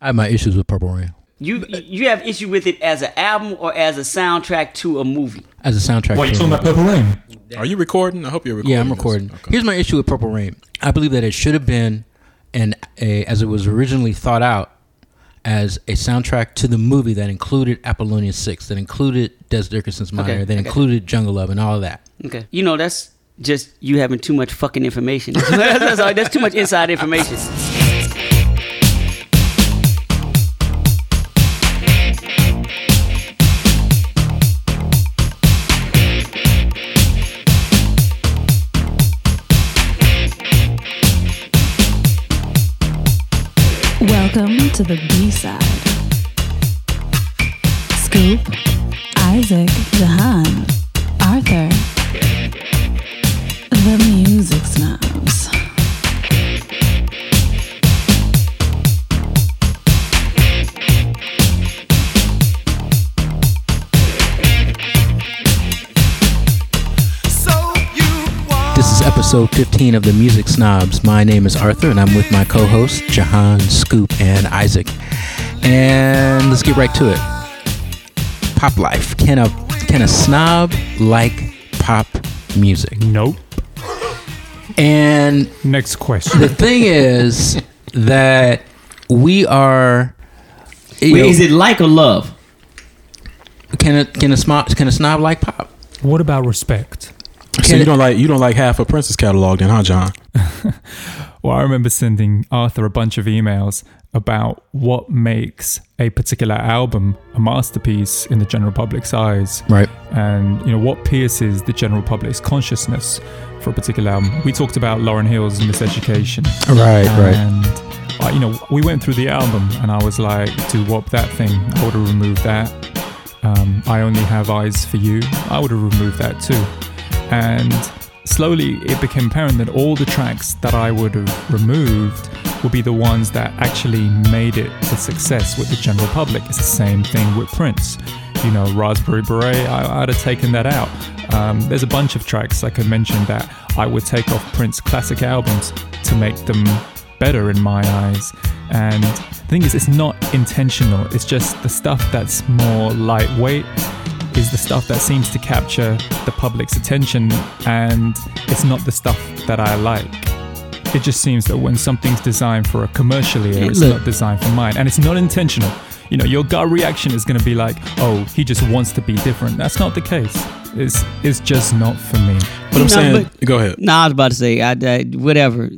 I have my issues with Purple Rain You you have issue with it as an album or as a soundtrack to a movie? as a soundtrack. What you talking about Purple Rain? Are you recording? I hope you're recording. Yeah, I'm recording. Okay. Here's my issue with Purple Rain. I believe that it should have been, and a, as it was originally thought out, as a soundtrack to the movie that included Apollonia Six, that included Dez Dickerson's Minor, Okay, that okay. included Jungle Love, and all of that. Okay. You know, that's just you having too much fucking information. that's, all, that's too much inside information. To the B side. Scoop, Isaac, Jahan, Arthur. The music snobs. Episode 15 of the Music Snobs. My name is Arthur, and I'm with my co-hosts Jahan, Scoop, and Isaac. And let's get right to it. Pop life. Can a can a snob like pop music? Nope. And Next question. the thing is that we are. Wait, know, is it like or love? can a can a snob can a snob like pop? what about respect? So you don't like you don't like half of Prince's catalog, then, huh, John? Well, I remember sending Arthur a bunch of emails about what makes a particular album a masterpiece in the general public's eyes. Right. and you know what pierces the general public's consciousness for a particular album. We talked about Lauryn Hill's Miseducation, Right. Right. And uh, you know we went through the album, and I was like, "Doo Wop that thing, I would have removed that." Um, I only have eyes for you. I would have removed that too, and slowly it became apparent that all the tracks that I would have removed would be the ones that actually made it a success with the general public. It's the same thing with Prince. You know, Raspberry Beret, I, I'd have taken that out. Um, there's a bunch of tracks I could mention that I would take off Prince classic albums to make them better in my eyes. And the thing is, it's not intentional, it's just the stuff that's more lightweight is the stuff that seems to capture the public's attention, and it's not the stuff that I like. It just seems that when something's designed for a commercial ear, it's not designed for mine, and it's not intentional. You know, your gut reaction is going to be like, "Oh, he just wants to be different." That's not the case. It's it's just not for me. But I'm No, saying, but- go ahead. No, I was about to say, I, I whatever,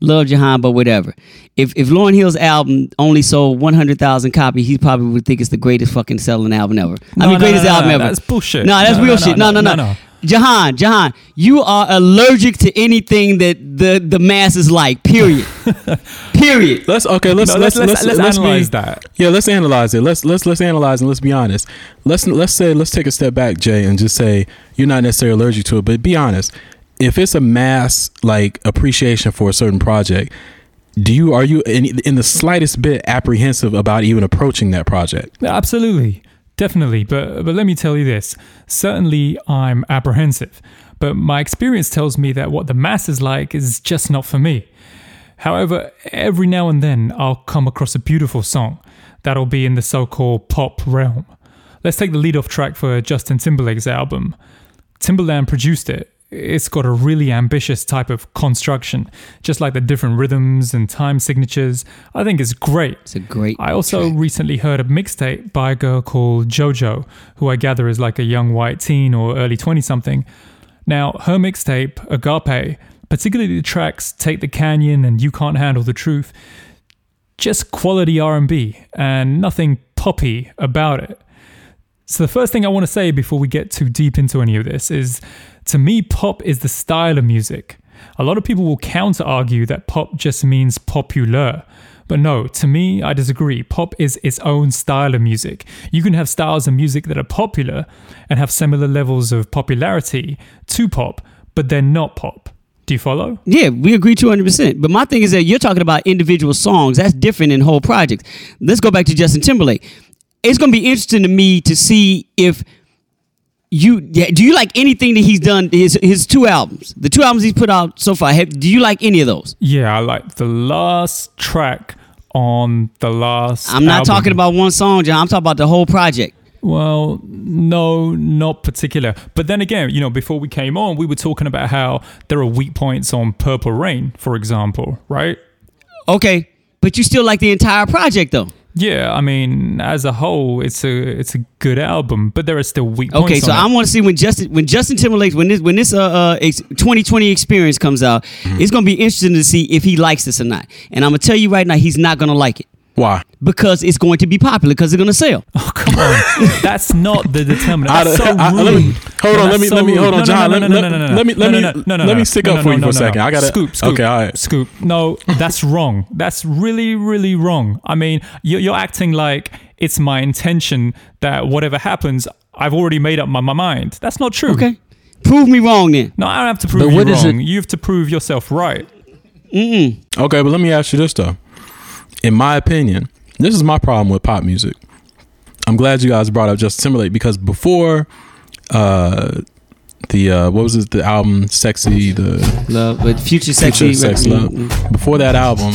love Jahan, but whatever. If if Lauryn Hill's album only sold one hundred thousand copies, he probably would think it's the greatest fucking selling album ever. I mean, no, greatest no, no, album no, ever. that's bullshit. No, that's No, real no, shit. no, No, no, no, no, no. Jahan, Jahan, you are allergic to anything that the the masses like. Period. period. Let's okay. Let's No, let's let's- let's, let's be- analyze that. Yeah, let's analyze it. Let's let's let's analyze and let's be honest. Let's let's say let's take a step back, Jay, and just say you're not necessarily allergic to it, but be honest. If it's a mass like appreciation for a certain project, do you are you in, in the slightest bit apprehensive about even approaching that project? Absolutely, definitely. But but let me tell you this: certainly, I'm apprehensive. But my experience tells me that what the masses like is just not for me. However, every now and then I'll come across a beautiful song that'll be in the so-called pop realm. Let's take the lead-off track for Justin Timberlake's album. Timberland produced it. It's got a really ambitious type of construction, just like the different rhythms and time signatures. I think it's great. It's a great. I also track. recently heard a mixtape by a girl called JoJo, who I gather is like a young white teen or early 20 something. Now, her mixtape, Agape, particularly the tracks Take the Canyon and You Can't Handle the Truth, just quality R&B and nothing poppy about it. So the first thing I want to say before we get too deep into any of this is to me pop is the style of music. A lot of people will counter argue that pop just means popular. But no, to me, I disagree. Pop is its own style of music. You can have styles of music that are popular and have similar levels of popularity to pop, but they're not pop. Do you follow? Yeah, we agree 200%. But my thing is that you're talking about individual songs. That's different in whole projects. Let's go back to Justin Timberlake. It's going to be interesting to me to see if you yeah, do you like anything that he's done his his two albums. The two albums he's put out so far. Have, do you like any of those? Yeah, I like the last track on the last. I'm not album. talking about one song, John. I'm talking about the whole project. Well, no, not particular. But then again, you know, before we came on, we were talking about how there are weak points on Purple Rain, for example, right? Okay, but you still like the entire project though. Yeah, I mean, as a whole, it's a it's a good album, but there are still weak points. Okay, so on I want to see when Justin when Justin Timberlake when this when this uh, uh ex- 2020 experience comes out, Mm-hmm. it's gonna be interesting to see if he likes this or not. And I'm gonna tell you right now, he's not gonna like it Why? because it's going to be popular because it's gonna sell. Oh, come on. That's not the determinant. I- That's so I- rude. let me- hold on, let me- so let me- hold on, No, no, John, no, let- no, let- no, no, no, let me- let me- no, no, no, let me stick No, up no, for you no, for a no, second. no. I gotta- Scoop, scoop. okay, all right. Scoop. No, that's wrong. That's really, really wrong. I mean, you're, you're acting like it's my intention that whatever happens, I've already made up my, my mind. That's not true. Okay, prove me wrong then. No, I don't have to prove But you what is wrong. it- You have to prove yourself right. Okay, but let me ask you this though. In my opinion, this is my problem with pop music. I'm glad you guys brought up Justin Timberlake because before uh the uh what was it the album Sexy the Love, but future sexy, Future Sex Love Mm, before that album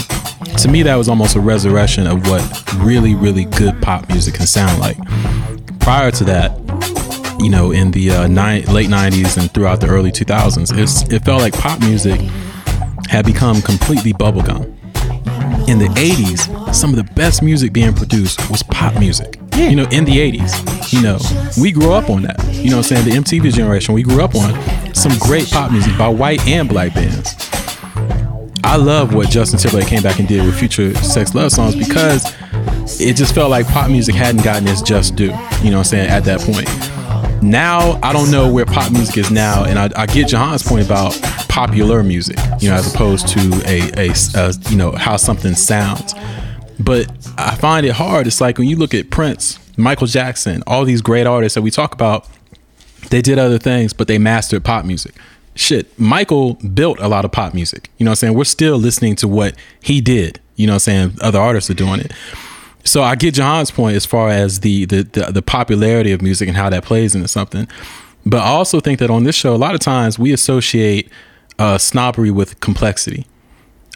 to me that was almost a resurrection of what really really good pop music can sound like. Prior to that, you know, in the uh, ni- late 90s and throughout the early 2000s, it's, it felt like pop music had become completely bubblegum. In the 80s, some of the best music being produced was pop music. You know, in the 80s, you know, we grew up on that. You know what I'm saying? The MTV generation, we grew up on some great pop music by white and black bands. I love what Justin Timberlake came back and did with Future Sex Love songs because it just felt like pop music hadn't gotten its just due. You know what I'm saying? At that point. Now I don't know where pop music is now, and I, I get Jahan's point about popular music, you know, as opposed to a, a, a you know how something sounds. But I find it hard. It's like when you look at Prince, Michael Jackson, all these great artists that we talk about, they did other things, but they mastered pop music. Shit, Michael built a lot of pop music. You know what I'm saying? We're still listening to what he did. You know what I'm saying? Other artists are doing it. So I get John's point as far as the, the the the popularity of music and how that plays into something. But I also think that on this show, a lot of times we associate uh, snobbery with complexity.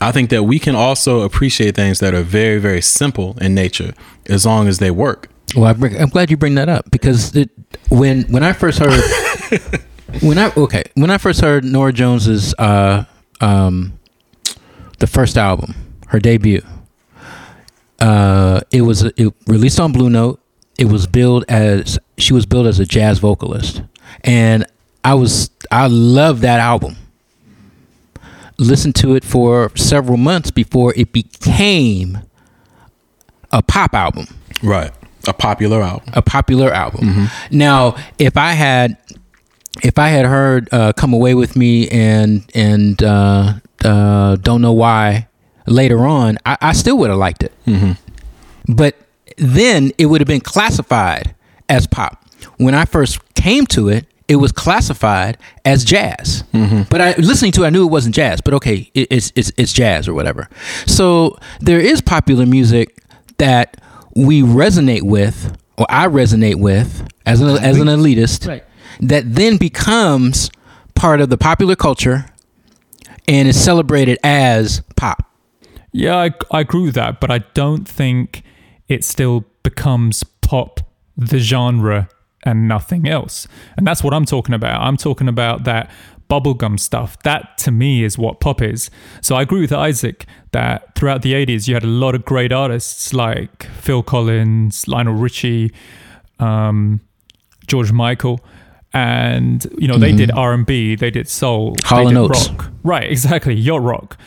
I think that we can also appreciate things that are very, very simple in nature as long as they work. Well, I bring, I'm glad you bring that up because it, when when I first heard when I okay when I first heard Norah Jones's uh, um, the first album, her debut, uh, it was it released on Blue Note. It was billed as she was billed as a jazz vocalist, and I was I loved that album. Listened to it for several months before it became a pop album Right. A popular album. a popular album. Now, if I had if I had heard uh, "Come Away with Me" and and uh, uh, "Don't Know Why" later on, I, I still would have liked it. But then it would have been classified as pop. When I first came to it, it was classified as jazz. Mm-hmm. But I listening to it, I knew it wasn't jazz. But okay, it, it's it's it's jazz or whatever. So there is popular music that we resonate with, or I resonate with as an as an elitist, Right. that then becomes part of the popular culture and is celebrated as pop. Yeah, I, I agree with that, but I don't think it still becomes pop, the genre, and nothing else. And that's what I'm talking about. I'm talking about that bubblegum stuff. That to me is what pop is. So I agree with Isaac that throughout the 80s, you had a lot of great artists like Phil Collins, Lionel Richie, um, George Michael. And you know they did R and B, they did soul, Hall they did Oates. rock, right? Exactly, yacht rock,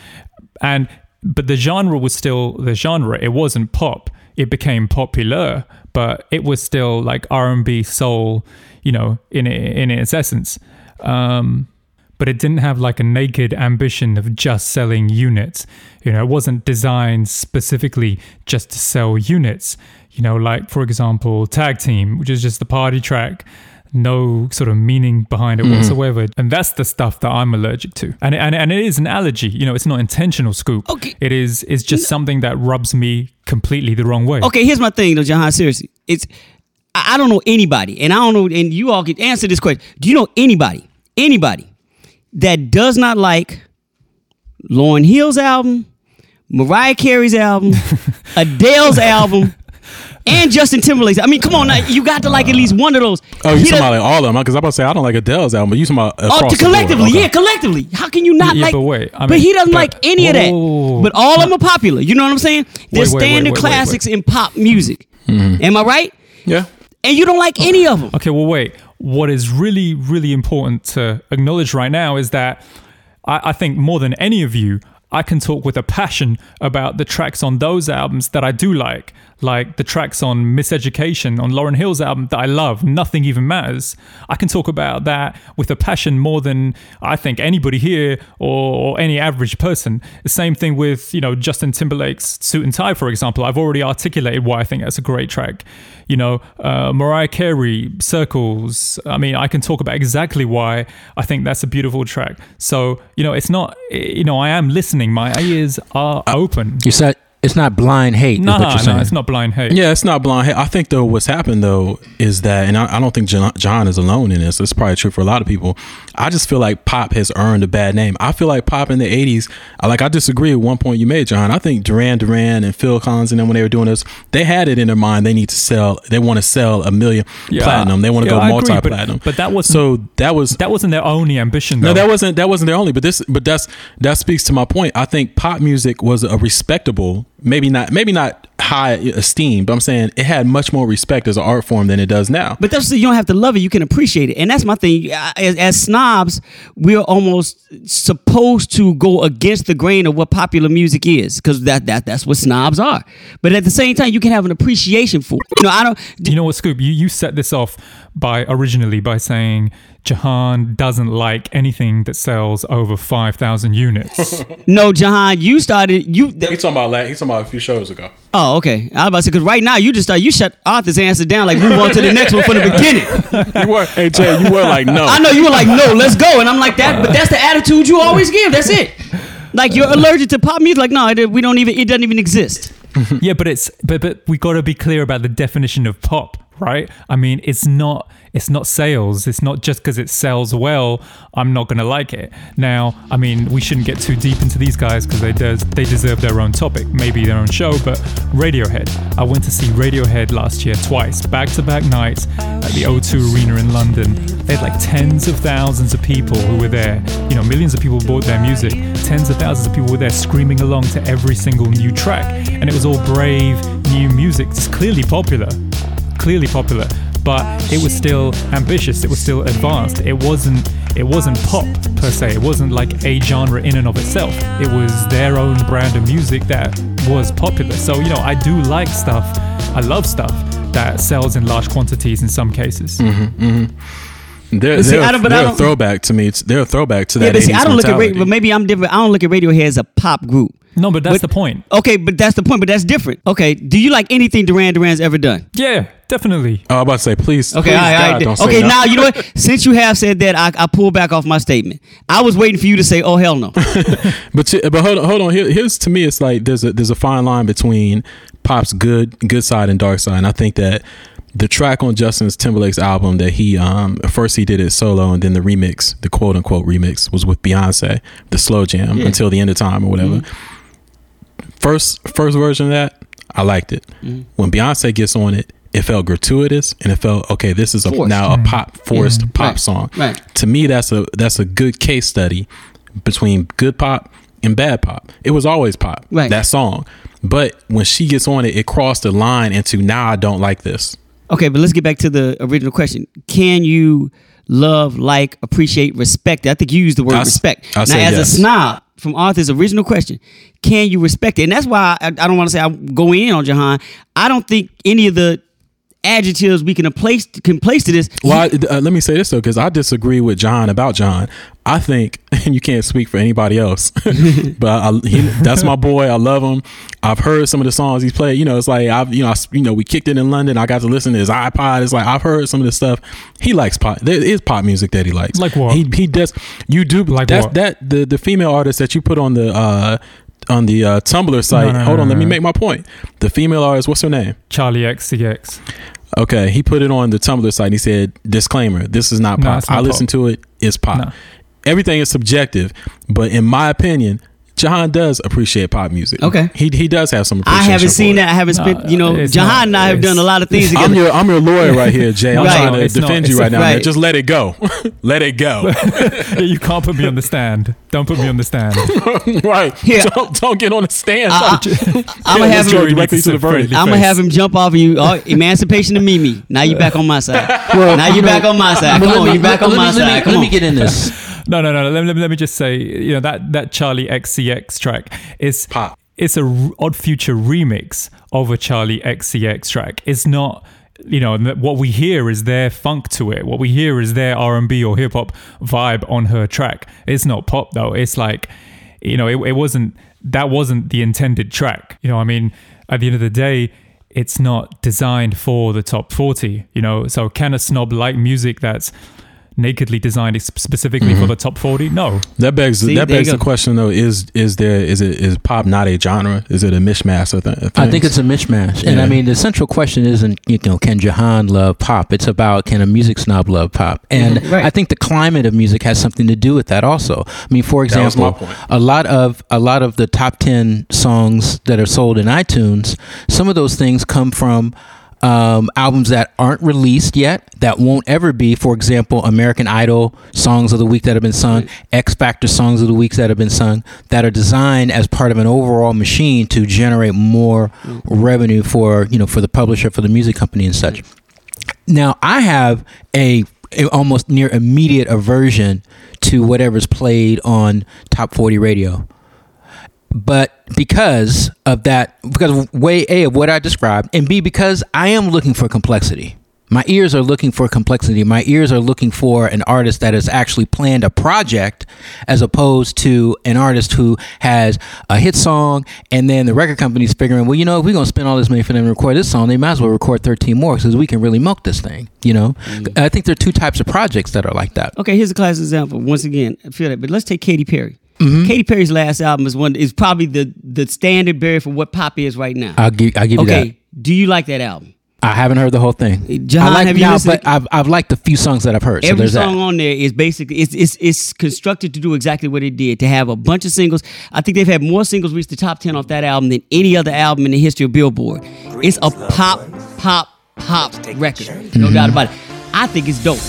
and but the genre was still the genre. It wasn't pop. It became popular, but it was still like R and B, soul, you know, in in its essence. Um, but it didn't have like a naked ambition of just selling units. You know, it wasn't designed specifically just to sell units. You know, like for example, Tag Team, which is just the party track no sort of meaning behind it mm-hmm. whatsoever. And that's the stuff that I'm allergic to. And, and and it is an allergy. You know, it's not intentional scoop. Okay. It is it's just something that rubs me completely the wrong way. Okay, here's my thing though, John. Seriously, it's I I don't know anybody, and I don't know, and you all can answer this question. Do you know anybody, anybody that does not like Lauryn Hill's album, Mariah Carey's album, Adele's album, and Justin Timberlake's. I mean, come on, now, you got to like at least one of those. Oh, you talking about like all of them? Because I'm about to say I don't like Adele's album, but you talking about Oh, across to the board. collectively, Okay. yeah, collectively. How can you not Yeah, like? but wait, I but he doesn't but- like any of that. whoa. But all of them are popular. You know what I'm saying? They're Wait, wait, standard wait, classics in pop music. Mm-hmm. Am I right? Yeah. And you don't like any of them. Okay, well, wait. What is really, really important to acknowledge right now is that I, I think more than any of you, I can talk with a passion about the tracks on those albums that I do like, like the tracks on Miseducation, on Lauryn Hill's album that I love, Nothing Even Matters. I can talk about that with a passion more than I think anybody here or, or any average person. The same thing with, you know, Justin Timberlake's Suit and Tie, for example. I've already articulated why I think that's a great track. You know, uh, Mariah Carey, Circles. I mean, I can talk about exactly why I think that's a beautiful track. So, you know, it's not, you know, I am listening. My ears are open. You said it's not blind hate. No, is what you're no, it's not blind hate. Yeah, it's not blind. hate. I think though what's happened though is that, and I, I don't think John, John is alone in this. It's probably true for a lot of people. I just feel like pop has earned a bad name. I feel like pop in the '80s. I- Like I disagree with one point you made, John. I think Duran Duran and Phil Collins and them when they were doing this, they had it in their mind. They need to sell. They want to sell a million Yeah, platinum. They want to yeah, go I agree, multi-platinum. but that wasn't- so that was That wasn't their only ambition, no, that wasn't that wasn't their only. But this, but that's that speaks to my point. I think pop music was a respectable, maybe not, maybe not high esteem, but I'm saying it had much more respect as an art form than it does now. But that's you don't have to love it; you can appreciate it, and that's my thing. As, as snobs, we're almost supposed to go against the grain of what popular music is, because that that that's what snobs are. But at the same time, you can have an appreciation for. It. You know, I don't. You know what, Scoop? You, you set this off by originally by saying Jahan doesn't like anything that sells over 5,000 units. No, Jahan, you started. You. He's talking about he's talking about a few shows ago. Oh, okay. I was about to say because right now you just start. You shut Arthur's answer down. Like move on to the next one from the beginning. You were, hey Jay, you were like no. I know you were like, no, let's go, and I'm like that. But that's the attitude you always give. That's it. Like you're allergic to pop music. Like no, it, we don't even. It doesn't even exist. yeah, but it's but but we got to be clear about the definition of pop, right? I mean, it's not it's not sales. It's not just because it sells well, I'm not gonna like it. Now, I mean, we shouldn't get too deep into these guys because they des- they deserve their own topic, maybe their own show. But Radiohead, I went to see Radiohead last year twice, back to back nights at the O2 Arena in London. They had like tens of thousands of people who were there. You know, millions of people bought their music. Tens of thousands of people were there screaming along to every single new track, and it was all brave new music. It's clearly popular clearly popular, but it was still ambitious. It was still advanced. It wasn't. It wasn't pop per se. It wasn't like a genre in and of itself. It was their own brand of music that was popular. So you know, I do like stuff. I love stuff that sells in large quantities in some cases. Mm-hmm, mm-hmm. They're, See, they're, I don't- but they're a don't- throwback to me. They're a throwback to that. Yeah, but see, 80s I don't look at radio, but maybe I'm different. I don't look at Radiohead as a pop group. No, but that's But- the point. Okay, but that's the point. But that's different. Okay, do you like anything Duran Duran's ever done? Yeah, definitely. Oh, I'm about to say, please. Okay, please, all right, all God, right. don't say okay. Now you know what? Since you have said that, I, I pull back off my statement. I was waiting for you to say, "Oh hell no." But but hold on, hold on. Here, here's to me, it's like there's a there's a fine line between pop's good good side and dark side. And I think that the track on Justin Timberlake's album that he um first he did it solo and then the remix, the quote unquote remix, was with Beyonce, the slow jam Yeah. until the end of time or whatever. First first version of that, I liked it. Mm-hmm. When Beyonce gets on it. It felt gratuitous, and it felt okay. This is a, Forced. now a mm-hmm. pop forced mm-hmm. pop Right. song. Right. To me, that's a that's a good case study between good pop and bad pop. It was always pop. Right. That song. But when she gets on it, it crossed the line into now I don't like this. Okay, but let's get back to the original question. Can you love, like, appreciate, respect? I think you used the word I s- respect. I now, as yes. a snob, from Arthur's original question, can you respect it? And that's why I, I don't want to say I'm going in on Jahan. I don't think any of the adjectives we can place can place to this. Well, I, uh, let me say this though, because I disagree with John about John. I think, and you can't speak for anybody else, but I, he, that's my boy. I love him. I've heard some of the songs he's played. You know, it's like I've, you know, I, you know, we kicked it in London. I got to listen to his iPod. It's like I've heard some of the stuff. He likes pop. There is pop music that he likes. Like what? He he does. You do Like that's, what? that the the female artist that you put on the. uh on the uh, Tumblr site. no, Hold no, on, let no, me make my point. The female artist, what's her name? Charli XCX. Okay, he put it on the Tumblr site. And he said, "Disclaimer: This is not pop. it's I listen to it. It's pop. No. Everything is subjective, but in my opinion, Jahan does appreciate pop music. Okay. he he does have some. I haven't for seen it. that. I haven't spent. You know, it's Jahan not- and I have done a lot of things I'm together. your I'm your lawyer right here, Jay. I'm Right. trying to It's defend it's you right a- now. Right. Just let it go. let it go. Yeah, you can't put me on the stand. Don't put me on the stand. right. Here. Don't, don't get on the stand. I- I'm gonna have him. directly to the verdict. I'm gonna have him jump off of you. Oh, emancipation to Mimi. Now you back on my side. now you back on my side. Come on, me- you back on my side. Come Let me on. get in this. No, no, no. Let, me- let me just say, you know that that Charli XCX track is Pop. It's a r- Odd Future remix of a Charli XCX track. It's not. You know what we hear is their funk to it. What we hear is their R and B or hip hop vibe on her track. It's not pop though. It's like, you know, it, it wasn't. That wasn't the intended track. You know, I mean, at the end of the day, it's not designed for the top 40 you know so can a snob like music that's nakedly designed ex- specifically for the top 40 no That begs See, that begs the question though: is is there is it is pop not a genre? Is it a mishmash of, th- of I think it's a mismatch, and I mean the central question isn't you know can Jahan love pop? It's about can a music snob love pop? And Mhm, right. I think the climate of music has something to do with that also. I mean, for That was my example, a lot of a lot of the top ten songs that are sold in iTunes, some of those things come from. Um, albums that aren't released yet, that won't ever be. For example, American Idol songs of the week that have been sung, X Factor songs of the weeks that have been sung, that are designed as part of an overall machine to generate more revenue for you know for the publisher, for the music company, and such. Now, I have a, a almost near immediate aversion to whatever's played on top 40 radio. But because of that, because of way A of what I described, and B because I am looking for complexity. My ears are looking for complexity. My ears are looking for an artist that has actually planned a project as opposed to an artist who has a hit song and then the record company's figuring, well, you know, if we're going to spend all this money for them to record this song, they might as well record 13 more because we can really milk this thing, you know? Mm. I think there are two types of projects that are like that. Okay, here's a classic example. Once again, I feel that, but let's take Katy Perry. Mm-hmm. Katy Perry's last album is one is probably the the standard bearer for what pop is right now. I'll give, I'll give you that. okay, do you like that album? I haven't heard the whole thing. Jahan, I like have you now, but I've I've liked the few songs that I've heard. so Every there's song that. on there is basically it's, it's it's constructed to do exactly what it did to have a bunch of singles. I think they've had more singles reach the top ten off that album than any other album in the history of Billboard. It's a pop, pop, pop record, no Mm-hmm. doubt about it. I think it's dope.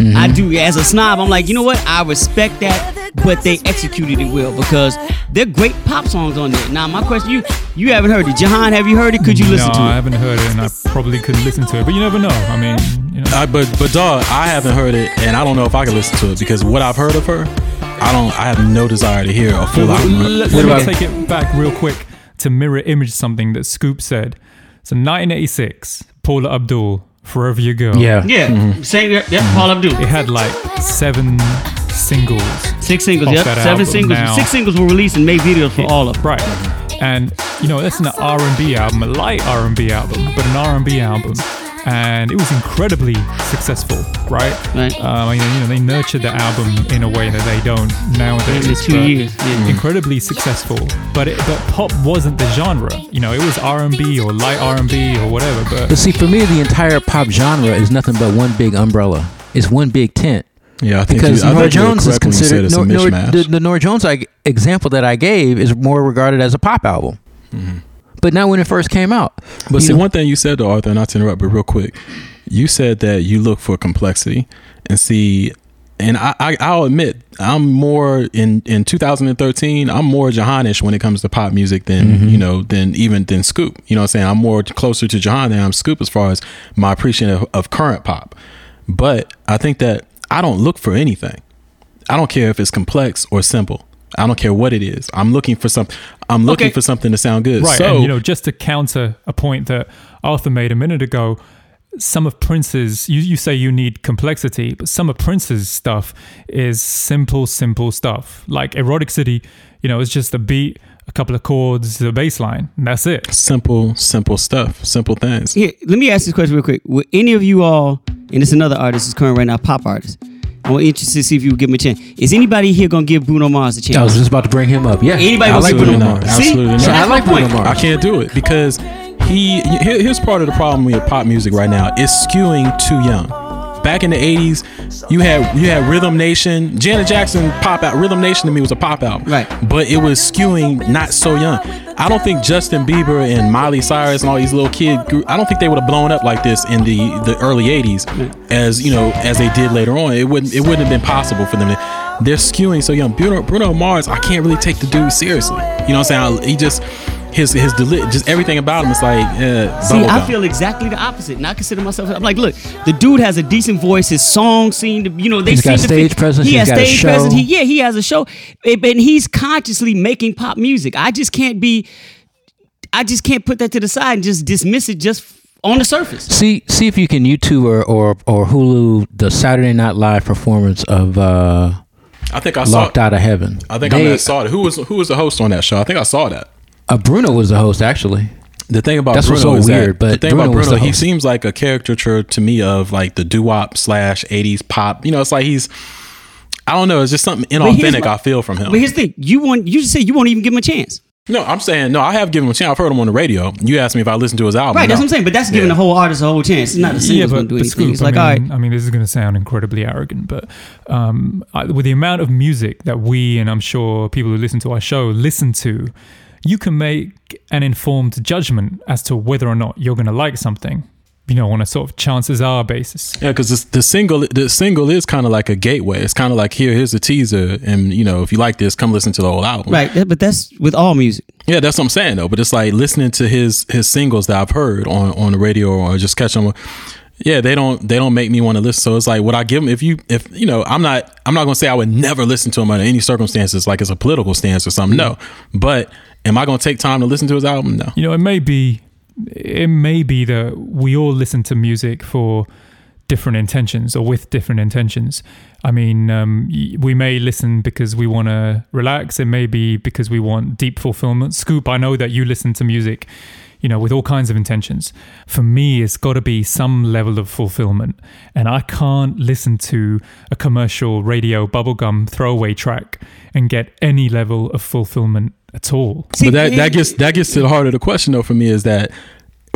I do. As a snob, I'm like, you know what? I respect that, but they executed it well because they're great pop songs on there. Now, my question, you you haven't heard it. Jahan, have you heard it? Could you listen no to it? i haven't heard it and i probably could listen to it but you never know i mean you know I, but but dog, I haven't heard it, and I don't know if I can listen to it because what I've heard of her, I don't. I have no desire to hear a full album. let, What let me take it back real quick to mirror image something that scoop said so 1986 paula abdul forever your girl Yeah. Yeah, mm-hmm. same. Yep, yep, Paula Abdul. it had like seven singles Six singles, off yep. Seven album singles. now. Six singles were released and made videos for all of them. right and you know that's an r&b album a light r&b album but an r&b album and it was incredibly successful right Right. um, you know, you know they nurtured the album in a way that they don't nowadays In the two years, yeah. incredibly successful but it, but pop wasn't the genre you know it was r&b or light r&b or whatever but But see, for me, the entire pop genre is nothing but one big umbrella. It's one big tent. Yeah, I think Because you, I Norah think you were Jones is correct when you said considered it's a Nor, Nor, the, the Norah Jones I, example that I gave is more regarded as a pop album. But not when it first came out. But see, know? one thing you said to Arthur, not to interrupt, but real quick, you said that you look for complexity, and see, and I, I I'll admit, I'm more in in 2013. I'm more Jahanish when it comes to pop music than Mm-hmm. you know than even than Scoop. You know, what I'm saying I'm more closer to Jahan than I'm Scoop as far as my appreciation of, of current pop. But I think that I don't look for anything. I don't care if it's complex or simple. I don't care what it is. I'm looking for something. I'm looking Okay. for something to sound good. Right, So and you know, just to counter a point that Arthur made a minute ago, some of Prince's you, you say you need complexity, but some of Prince's stuff is simple, simple stuff. Like Erotic City, you know, it's just a beat, a couple of chords, the bass line, and that's it. simple, simple stuff, simple things. Here, let me ask this question real quick. Would any of you all, and it's another artist who's current right now, pop artist. I'm interested to see if you would give him a chance. Is anybody here gonna give Bruno Mars a chance? I was just about to bring him up. Yeah. Anybody I like Bruno Bruno Mars. Mars? See? Absolutely So not. I like. Bruno Mars. I can't do it because he. Here's part of the problem with pop music right now. It's skewing too young. Back in the '80s, you had you had Rhythm Nation, Janet Jackson pop out. Rhythm Nation to me was a pop out. Right. But it was skewing not so young. I don't think Justin Bieber and Miley Cyrus and all these little kid group. I don't think they would have blown up like this in the the early '80s, as you know, as they did later on. It wouldn't it wouldn't have been possible for them. to They're skewing so young. Bruno, Bruno Mars, I can't really take the dude seriously. You know what I'm saying? He just his his deli- just everything about him is like uh, See, I feel exactly the opposite, and I consider myself. I'm like, look, the dude has a decent voice. His songs seem to, you know, they He's seem got to stage fit. presence, He he's has got a stage show. presence. He, yeah, he has a show, and he's consciously making pop music. I just can't be. I just can't put that to the side and just dismiss it just on the surface. See, see if you can YouTube or, or or Hulu the Saturday Night Live performance of uh, I think I saw. Locked Out of Heaven. I think I They- may have saw it. Who was who was the host on that show? I think I saw that. Uh, Bruno was the host actually. The thing about That's what's Bruno so is weird, that but the thing Bruno about was Bruno, he seems like a caricature to me of like the doo wop slash '80s pop. You know, it's like he's. I don't know. It's just something inauthentic. my- I feel from him. But here's the thing: you want you just say you won't even give him a chance. No, I'm saying no. I have given him a chance. I've heard him on the radio. You asked me if I listened to his album. Right, that's No. what I'm saying. But that's giving Yeah. the whole artist a whole chance. It's not the singles going to do anything. Scoop, It's like, I all right, mean, I mean, this is going to sound incredibly arrogant, but um, I, with the amount of music that we and I'm sure people who listen to our show listen to, you can make an informed judgment as to whether or not you're going to like something. You know, on a sort of chances are basis. Yeah, because the single the single is kind of like a gateway. It's kind of like here, here's a teaser, and you know, if you like this, come listen to the whole album. right. that- But that's with all music. Yeah, that's what I'm saying though. But it's like listening to his his singles that I've heard on on the radio or just catch them. Yeah, they don't they don't make me want to listen. So it's like, would I give him if you if you know I'm not I'm not gonna say I would never listen to him under any circumstances, like it's a political stance or something. No, but am I gonna take time to listen to his album? No. You know, it may be, it may be that we all listen to music for different intentions or with different intentions. I mean, um, we may listen because we want to relax. It may be because we want deep fulfillment. Scoop, I know that you listen to music, you know, with all kinds of intentions. For me, it's got to be some level of fulfillment. And I can't listen to a commercial radio bubblegum throwaway track and get any level of fulfillment at all. See, but that, it- that gets that gets to the heart of the question though for me is that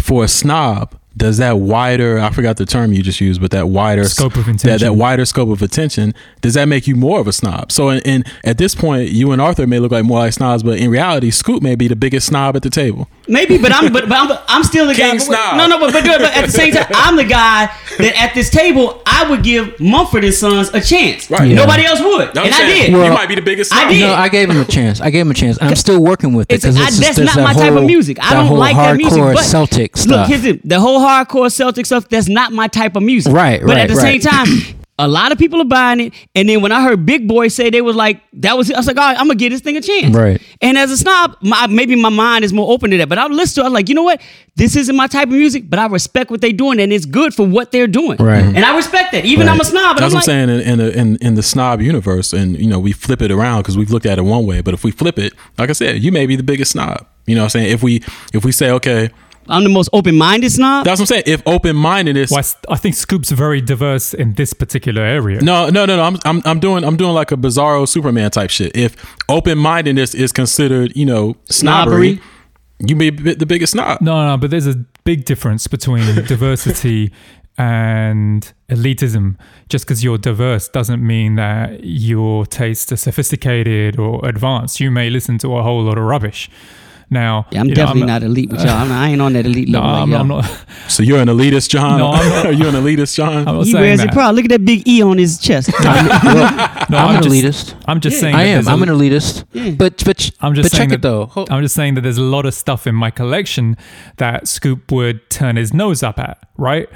for a snob does that wider I forgot the term you just used but that wider Scope of that, intention. that wider scope of attention does that make you more of a snob so and in at this point you and Arthur may look like more like snobs but in reality Scoop may be the biggest snob at the table Maybe, but I'm but, but I'm I'm still the guy. King but- snob. No, no, but, but but at the same time, I'm the guy that at this table I would give Mumford and Sons a chance. Right. Yeah. Nobody else would, Know what and I'm I saying? did. you might be the biggest I did. No, I gave him a chance. I gave him a chance, I'm still working with it It's, because that's not that my whole, type of music. I don't whole like that music. hardcore But Celtic Look, stuff. here's the, the whole hardcore Celtic stuff. That's not my type of music. Right, But right, at the right. same time, a lot of people are buying it. And then when I heard Big Boy say they was like, that was, it, I was like, all right, I'm gonna give this thing a chance. Right. And as a snob, my, maybe my mind is more open to that. But I listen to it, I was like, you know what? This isn't my type of music, but I respect what they're doing, and it's good for what they're doing. Right. And I respect that. Even Right. I'm a snob, but That's I'm what like, I'm saying in, in, the, in in the snob universe, and you know we flip it around because we've looked at it one way. But if we flip it, like I said, you may be the biggest snob. You know what I'm saying? If we if we say okay, I'm the most open-minded snob. that's what I'm saying. If open mindedness, Well, I s- I think Scoop's very diverse in this particular area. no, no, no, no. I'm, I'm I'm doing I'm doing like a bizarro Superman type shit. If open mindedness is considered, you know, snobbery, Snobbery. you may be the biggest snob. No, no, but there's a big difference between diversity and elitism. Just because you're diverse doesn't mean that your tastes are sophisticated or advanced. You may listen to a whole lot of rubbish. Now, Yeah, I'm you know, definitely not elite with y'all. I'm not, I ain't on that elite No, level. like I'm, y'all. I'm not. So you're an elitist, John. No, I'm not. Are you an elitist, John? I'm not He saying wears that. it proud. Look at that big E on his chest. No, I'm, I'm an just- elitist. I'm just Yeah. saying. I am. there's a- I'm an elitist. Yeah. But but I'm just but saying check it though. Hold- I'm just saying that there's a lot of stuff in my collection that Scoop would turn his nose up at, right?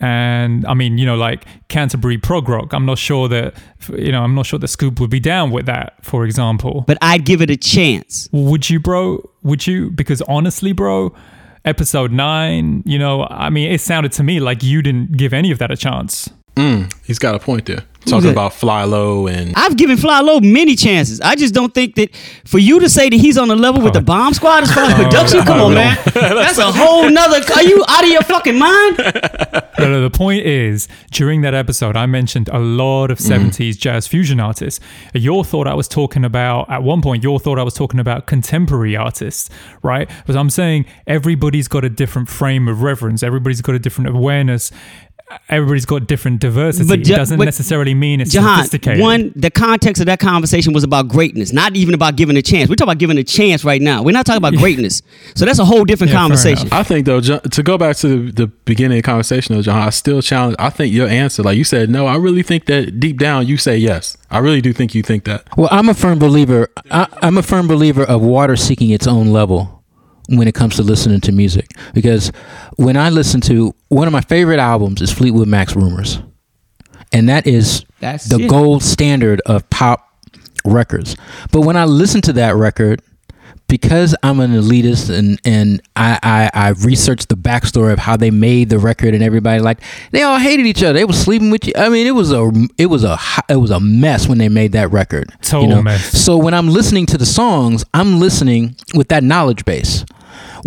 And I mean, you know, like Canterbury prog rock. I'm not sure that, you know, I'm not sure that Scoop would be down with that, for example. but I'd give it a chance. Would you, bro? Would you? Because honestly, bro, episode nine, you know, I mean, it sounded to me like you didn't give any of that a chance. Mm, he's got a point there. Talking about FlyLo and I've given FlyLo many chances. I just don't think that for you to say that he's on the level with the Bomb Squad as far as production, come on, man. That's a whole nother. Are you out of your fucking mind? No, no, the point is, during that episode, I mentioned a lot of 70s jazz fusion artists. Your thought I was talking about, at one point, your thought I was talking about contemporary artists, right? Because I'm saying everybody's got a different frame of reference, everybody's got a different awareness. Everybody's got different diversity. But it doesn't but necessarily mean it's Jahan, sophisticated. one, the context of that conversation was about greatness, not even about giving a chance. We're talking about giving a chance right now. We're not talking about greatness. So that's a whole different Yeah, conversation. I think though, to go back to the, the beginning of the conversation though, John, I still challenge. I think your answer, like you said, no. I really think that deep down you say yes. I really do think you think that. Well, I'm a firm believer. I, I'm a firm believer of water seeking its own level when it comes to listening to music. Because when I listen to one of my favorite albums is Fleetwood Mac's "Rumours," and that is That's the it. gold standard of pop records. But when I listen to that record, because I'm an elitist and and I, I I researched the backstory of how they made the record and everybody like they all hated each other. They were sleeping with you. I mean, it was a it was a it was a mess when they made that record. Total mess. So when I'm listening to the songs, I'm listening with that knowledge base.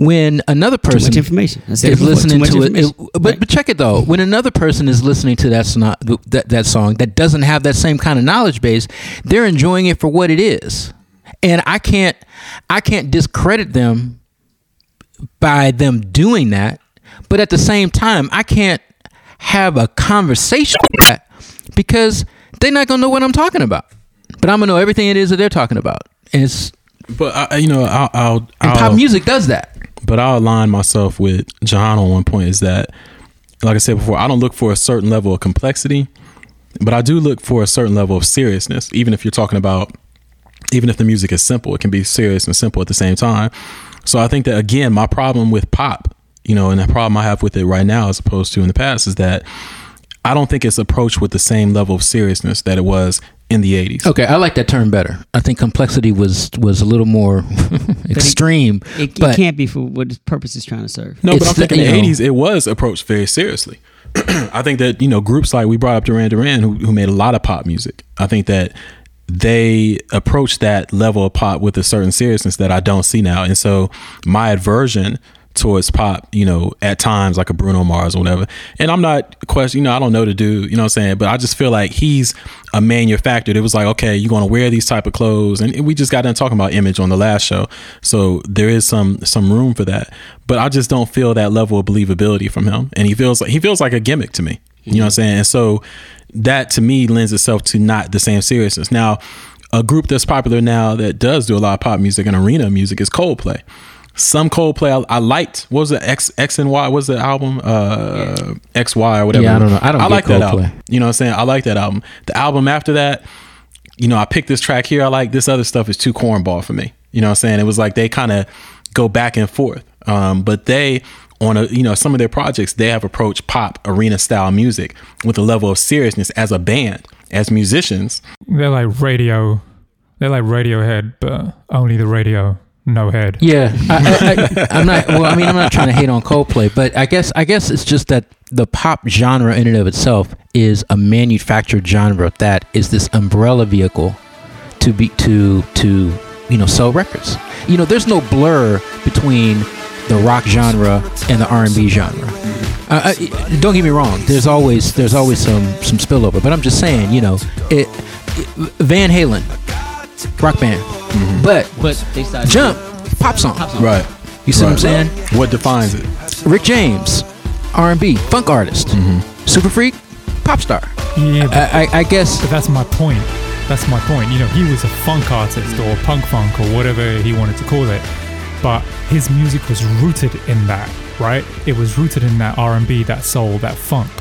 When another Too person much information. Is before, listening too much to it, it- but Right. but check it though. When another person is listening to that sno- that that song that doesn't have that same kind of knowledge base, they're enjoying it for what it is, and I can't I can't discredit them by them doing that, but at the same time, I can't have a conversation with that because they're not gonna know what I'm talking about. But I'm gonna know everything it is that they're talking about. And it's But I, you know, I'll, I'll, I'll pop music does that. But I'll align myself with Jahan on one point is that, like I said before, I don't look for a certain level of complexity, but I do look for a certain level of seriousness. Even if you're talking about, even if the music is simple, it can be serious and simple at the same time. So I think that again, my problem with pop, you know, and the problem I have with it right now as opposed to in the past is that I don't think it's approached with the same level of seriousness that it was in the 80s. Okay, I like that term better. I think complexity was was a little more extreme. It, it but can't be for what its purpose is trying to serve. No, but I'm thinking the- in the know- 80s, it was approached very seriously. I think that, you know, groups like we brought up Duran Duran, who, who made a lot of pop music, I think that they approached that level of pop with a certain seriousness that I don't see now. And so my aversion towards pop, you know, at times like a Bruno Mars or whatever. And I'm not question, you know, I don't know the dude, you know what I'm saying? But I just feel like he's a manufactured. It was like, okay, you're gonna wear these type of clothes. And we just got done talking about image on the last show. So there is some some room for that. But I just don't feel that level of believability from him. And he feels like he feels like a gimmick to me. You know what I'm saying? And so that to me lends itself to not the same seriousness. Now, a group that's popular now that does do a lot of pop music and arena music is Coldplay. Some Coldplay I, I liked. What was it? X X and Y. What was the album? Uh, X Y or whatever. Yeah, I don't know. I don't I get like that Coldplay. album. You know what I'm saying? I like that album. The album after that, you know, I picked this track here. I like this other stuff is too cornball for me. You know what I'm saying? It was like they kind of go back and forth. Um, but they on a you know some of their projects they have approached pop arena style music with a level of seriousness as a band as musicians They're like radio. They're like Radiohead, but only the radio, no head. yeah, I, I'm not. Well, I mean, I'm not trying to hate on Coldplay, but I guess I guess it's just that the pop genre in and of itself is a manufactured genre that is this umbrella vehicle to be to to you know sell records. You know, there's no blur between the rock genre and the R&B genre. Uh, I, don't get me wrong. There's always there's always some some spillover, but I'm just saying, you know, it, it Van Halen, rock band, mm-hmm. but But they started. Jump, pop song. right You see what I'm saying? what defines it Rick James, R&B, funk artist, mm-hmm. super freak, pop star. Yeah, but, I, I, I guess but that's my point. That's my point. You know, he was a funk artist or punk funk or whatever he wanted to call it, but his music was rooted in that, right? It was rooted in that R&B, that soul, that funk.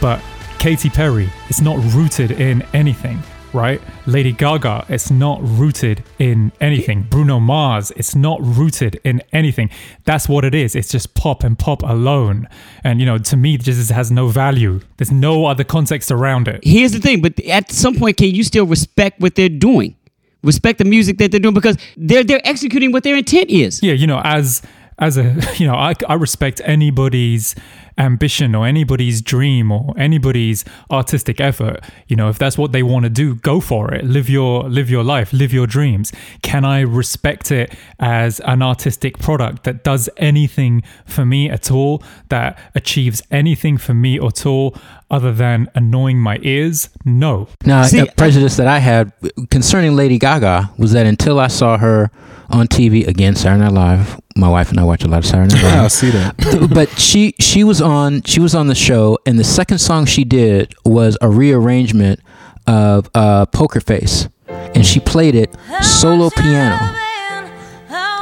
But Katy Perry it's not rooted in anything, right? Lady Gaga is not rooted in anything. Bruno Mars is not rooted in anything. That's what it is. It's just pop and pop alone. And you know, to me, it just has no value. There's no other context around it. Here's the thing, but at some point, can you still respect what they're doing? Respect the music that they're doing because they're they're executing what their intent is. yeah, you know, as as a you know, I, I respect anybody's ambition or anybody's dream or anybody's artistic effort. You know, if that's what they want to do, go for it. Live your live your life, live your dreams. Can I respect it as an artistic product that does anything for me at all, that achieves anything for me at all other than annoying my ears? No. now See, a prejudice that I had concerning Lady Gaga was that until I saw her on TV again, Saturday Night Live, my wife and I watch a lot of Saturday Night Yeah, I Live. see that. but she she was on she was on the show, and the second song she did was a rearrangement of uh, Poker Face, and she played it solo piano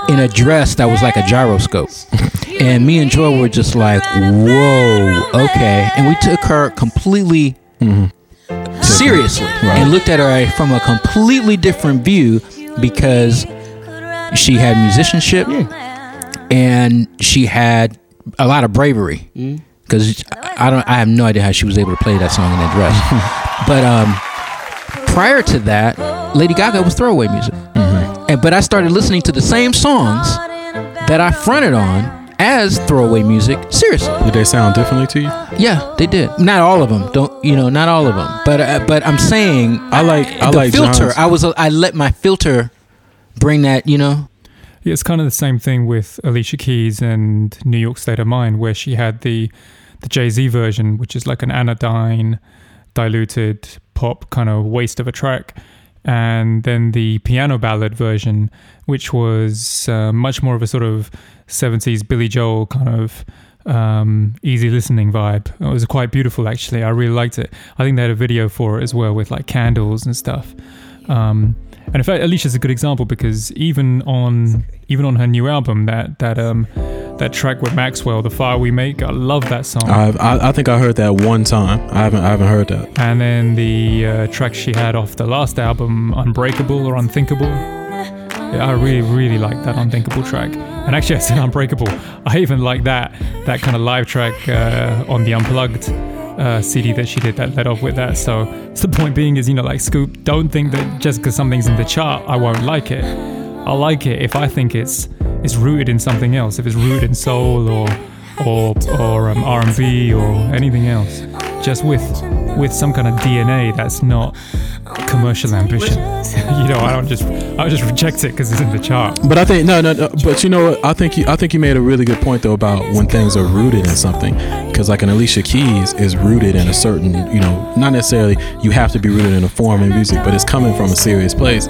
in a dress that was like a gyroscope. and me and Joy were just like, "Whoa, okay." And we took her completely seriously and looked at her from a completely different view because she had musicianship and she had a lot of bravery. Because I don't I have no idea how she was able to play that song in that dress. But um prior to that Lady Gaga was throwaway music. And but I started listening to the same songs that I fronted on as throwaway music. Seriously. Did they sound differently to you? yeah they did. Not all of them don't you know not all of them but uh, but I'm saying I like I the like filter. John's- I was I let my filter bring that you know Yeah, it's kind of the same thing with Alicia Keys and New York State of Mind, where she had the the Jay Z version, which is like an anodyne, diluted pop kind of waste of a track, and then the piano ballad version, which was uh, much more of a sort of '70s Billy Joel kind of um, easy listening vibe. It was quite beautiful, actually. I really liked it. I think they had a video for it as well with like candles and stuff. Um, and in fact, Alicia's a good example because even on even on her new album, that that um that track with Maxwell, "The Fire We Make," I love that song. I've, I I think I heard that one time. I haven't I haven't heard that. and then the uh, track she had off the last album, "Unbreakable" or "Unthinkable." Yeah, I really really like that "Unthinkable" track. And actually, I said "Unbreakable." I even like that that kind of live track uh, on the Unplugged. Uh, CD that she did that led off with that. So, so the point being is, you know, like Scoop, don't think that just because something's in the chart, I won't like it. I'll like it if I think it's it's rooted in something else. If it's rooted in soul or or or um, R&B or anything else, just with with some kind of DNA that's not commercial ambition. you know, I don't just I just reject it because it's in the chart. But I think no, no, no. But you know? I think you, I think you made a really good point though about when things are rooted in something. Because like an Alicia Keys is rooted in a certain, you know, not necessarily you have to be rooted in a form in music, but it's coming from a serious place.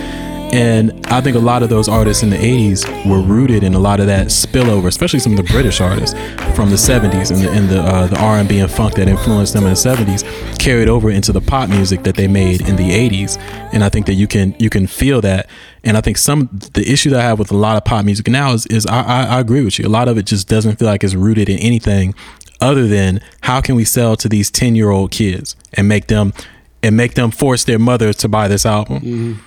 And I think a lot of those artists in the 80s were rooted in a lot of that spillover, especially some of the British artists from the 70s and the, and the, uh, the R&B and funk that influenced them in the 70s carried over into the pop music that they made in the 80s. And I think that you can you can feel that. And I think some the issue that I have with a lot of pop music now is is I, I, I agree with you. A lot of it just doesn't feel like it's rooted in anything other than how can we sell to these 10 year old kids and make them and make them force their mother to buy this album.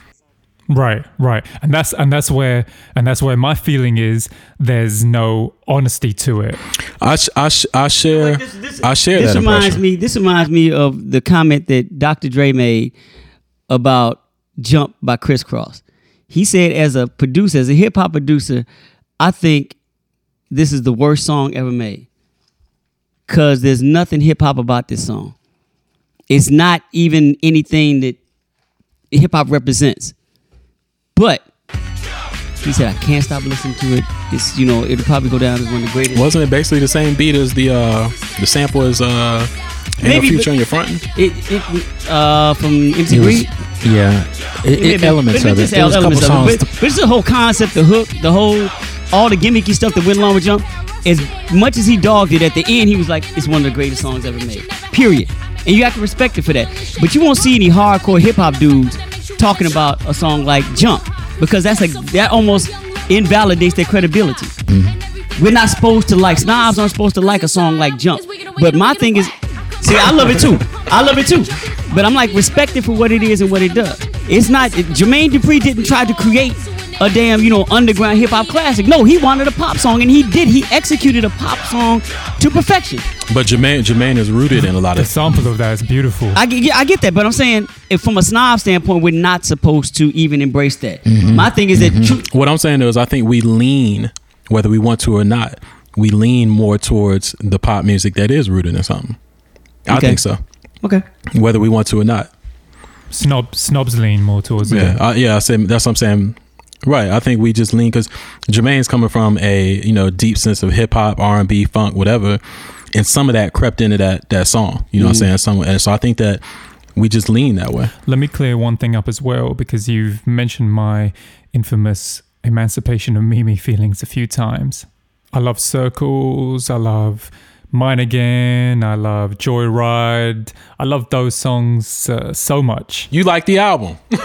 Right, right, and that's and that's where and that's where my feeling is. There's no honesty to it. I sh- I, sh- I share This- this- I share this that reminds impression. me. This reminds me of the comment that Dr. Dre made about "Jump" by Kris Kross. He said, as a producer, as a hip hop producer, I think this is the worst song ever made. Cause there's nothing hip hop about this song. It's not even anything that hip hop represents. But he said, I can't stop listening to it. It's you know, it'll probably go down as one of the greatest. Wasn't it basically the same beat as the uh the sample as uh Ain't Maybe, no future but- in your frontin'? It, it uh from MC It Reed. yeah it, it- Maybe- elements but of it just there was a couple songs it. But, but it's the whole concept, the hook, the whole, all the gimmicky stuff that went along with Jump. As much as he dogged it at the end, he was like, "It's one of the greatest songs ever made." Period. And you have to respect it for that. But you won't see any hardcore hip hop dudes talking about a song like Jump because that's like that almost invalidates their credibility. Mm-hmm. We're not supposed to like snobs aren't supposed to like a song like Jump. But my thing is, see, I love it too. I love it too. But I'm like respect it for what it is and what it does. It's not Jermaine Dupri didn't try to create a damn you know underground hip hop classic. No, he wanted a pop song and he did. He executed a pop song to perfection. But Jermaine Jermaine is rooted in a lot The of sample of that is beautiful. I get, yeah, I get that, but I'm saying if from a snob standpoint, we're not supposed to even embrace that. Mm-hmm. My thing is that mm-hmm. tru- what I'm saying is I think we lean, whether we want to or not, we lean more towards the pop music that is rooted in something. I Okay. think so. okay. Whether we want to or not. Snob snobs lean more towards Yeah, it. I, yeah. I said that's what I'm saying. Right. I think we just lean because Jermaine's coming from a you know deep sense of hip hop, R and B, funk, whatever, and some of that crept into that that song. You know what I'm mm-hmm. saying? Some, and so I think that we just lean that way. Let me clear one thing up as well because you've mentioned my infamous Emancipation of Mimi feelings a few times. I love Circles. I love Mine Again. I love Joyride. I love those songs uh, so much. You like the album? no,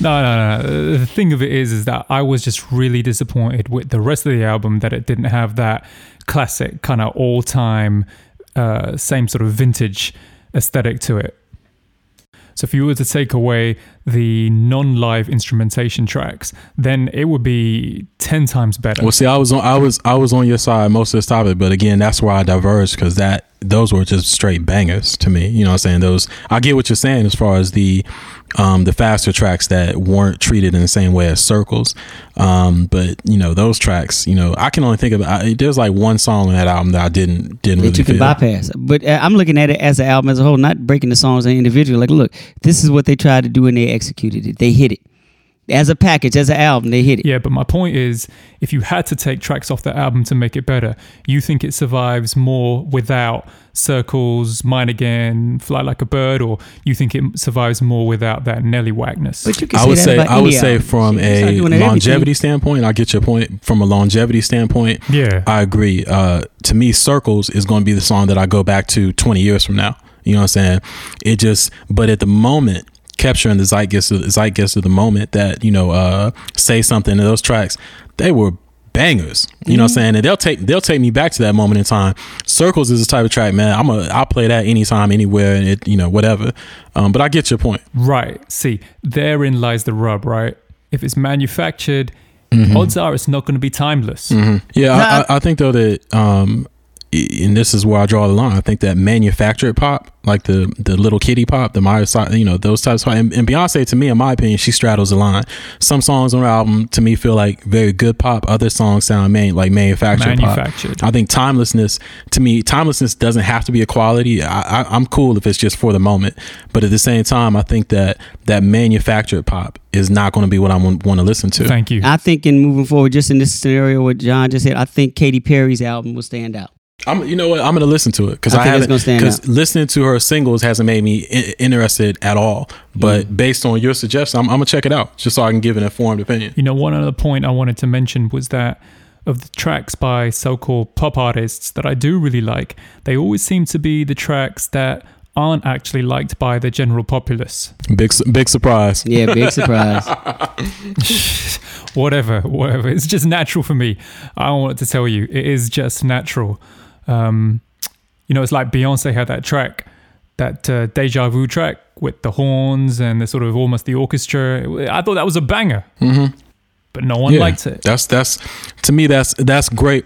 no, no. The thing of it is, is that I was just really disappointed with the rest of the album that it didn't have that classic kind of all-time, uh, same sort of vintage aesthetic to it. So if you were to take away the non-live instrumentation tracks, then it would be ten times better. Well, see, I was on, I was, I was on your side most of this topic, but again, that's why I diverged because that those were just straight bangers to me. You know what I'm saying? Those, I get what you're saying as far as the, um, the faster tracks that weren't treated in the same way as circles. Um, but you know, those tracks, you know, I can only think of, I, there's like one song on that album that I didn't, didn't really that you can feel. bypass. But uh, I'm looking at it as an album as a whole, not breaking the songs in individual. Like, look, this is what they tried to do and they executed it. They hit it. As a package, as an album, they hit it. Yeah, but my point is, if you had to take tracks off the album to make it better, you think it survives more without Circles, Mine Again, Fly Like a Bird, or you think it survives more without that Nelly Wagness? But you can I say would that say I would say from Shit, you start a longevity everything. standpoint, I get your point. From a longevity standpoint, yeah. I agree. Uh, to me, Circles is going to be the song that I go back to 20 years from now. You know what I'm saying? It just, but at the moment, capturing the zeitgeist of, zeitgeist of the moment that, you know, uh, say something in those tracks, they were bangers. You know what I'm saying? And they'll take they'll take me back to that moment in time. Circles is the type of track, man. I'm a I'll play that anytime, anywhere, and it, you know, whatever. Um, but I get your point. Right. See, therein lies the rub, right? If it's manufactured, Mm-hmm. odds are it's not going to be timeless. Yeah, I, I, I think though that, um, i- and this is where I draw the line. I think that manufactured pop, like the the little kitty pop, the Myers, you know, those types. Of, and, and Beyonce, to me, in my opinion, she straddles the line. Some songs on her album, to me, feel like very good pop. Other songs sound man, like manufactured, Manufactured. pop. I think timelessness, to me, timelessness doesn't have to be a quality. I, I, I'm cool if it's just for the moment, but at the same time, I think that that manufactured pop is not going to be what I want, want to listen to. Thank you. I think in moving forward, just in this scenario, what John just said, I think Katy Perry's album will stand out. I'm, you know what? I'm gonna listen to it because I I, haven't. Because listening to her singles hasn't made me I- interested at all. But Mm. based on your suggestion, I'm, I'm gonna check it out just so I can give an informed opinion. You know, one other point I wanted to mention was that of the tracks by so-called pop artists that I do really like, they always seem to be the tracks that aren't actually liked by the general populace. Big big surprise. Yeah, big surprise. whatever, whatever. It's just natural for me. I don't want to tell you. It is just natural. Um, you know, it's like Beyonce had that track, that uh, deja vu track with the horns and the sort of almost the orchestra. I thought that was a banger, Mm-hmm. but no one Yeah, liked it. That's that's to me that's that's great.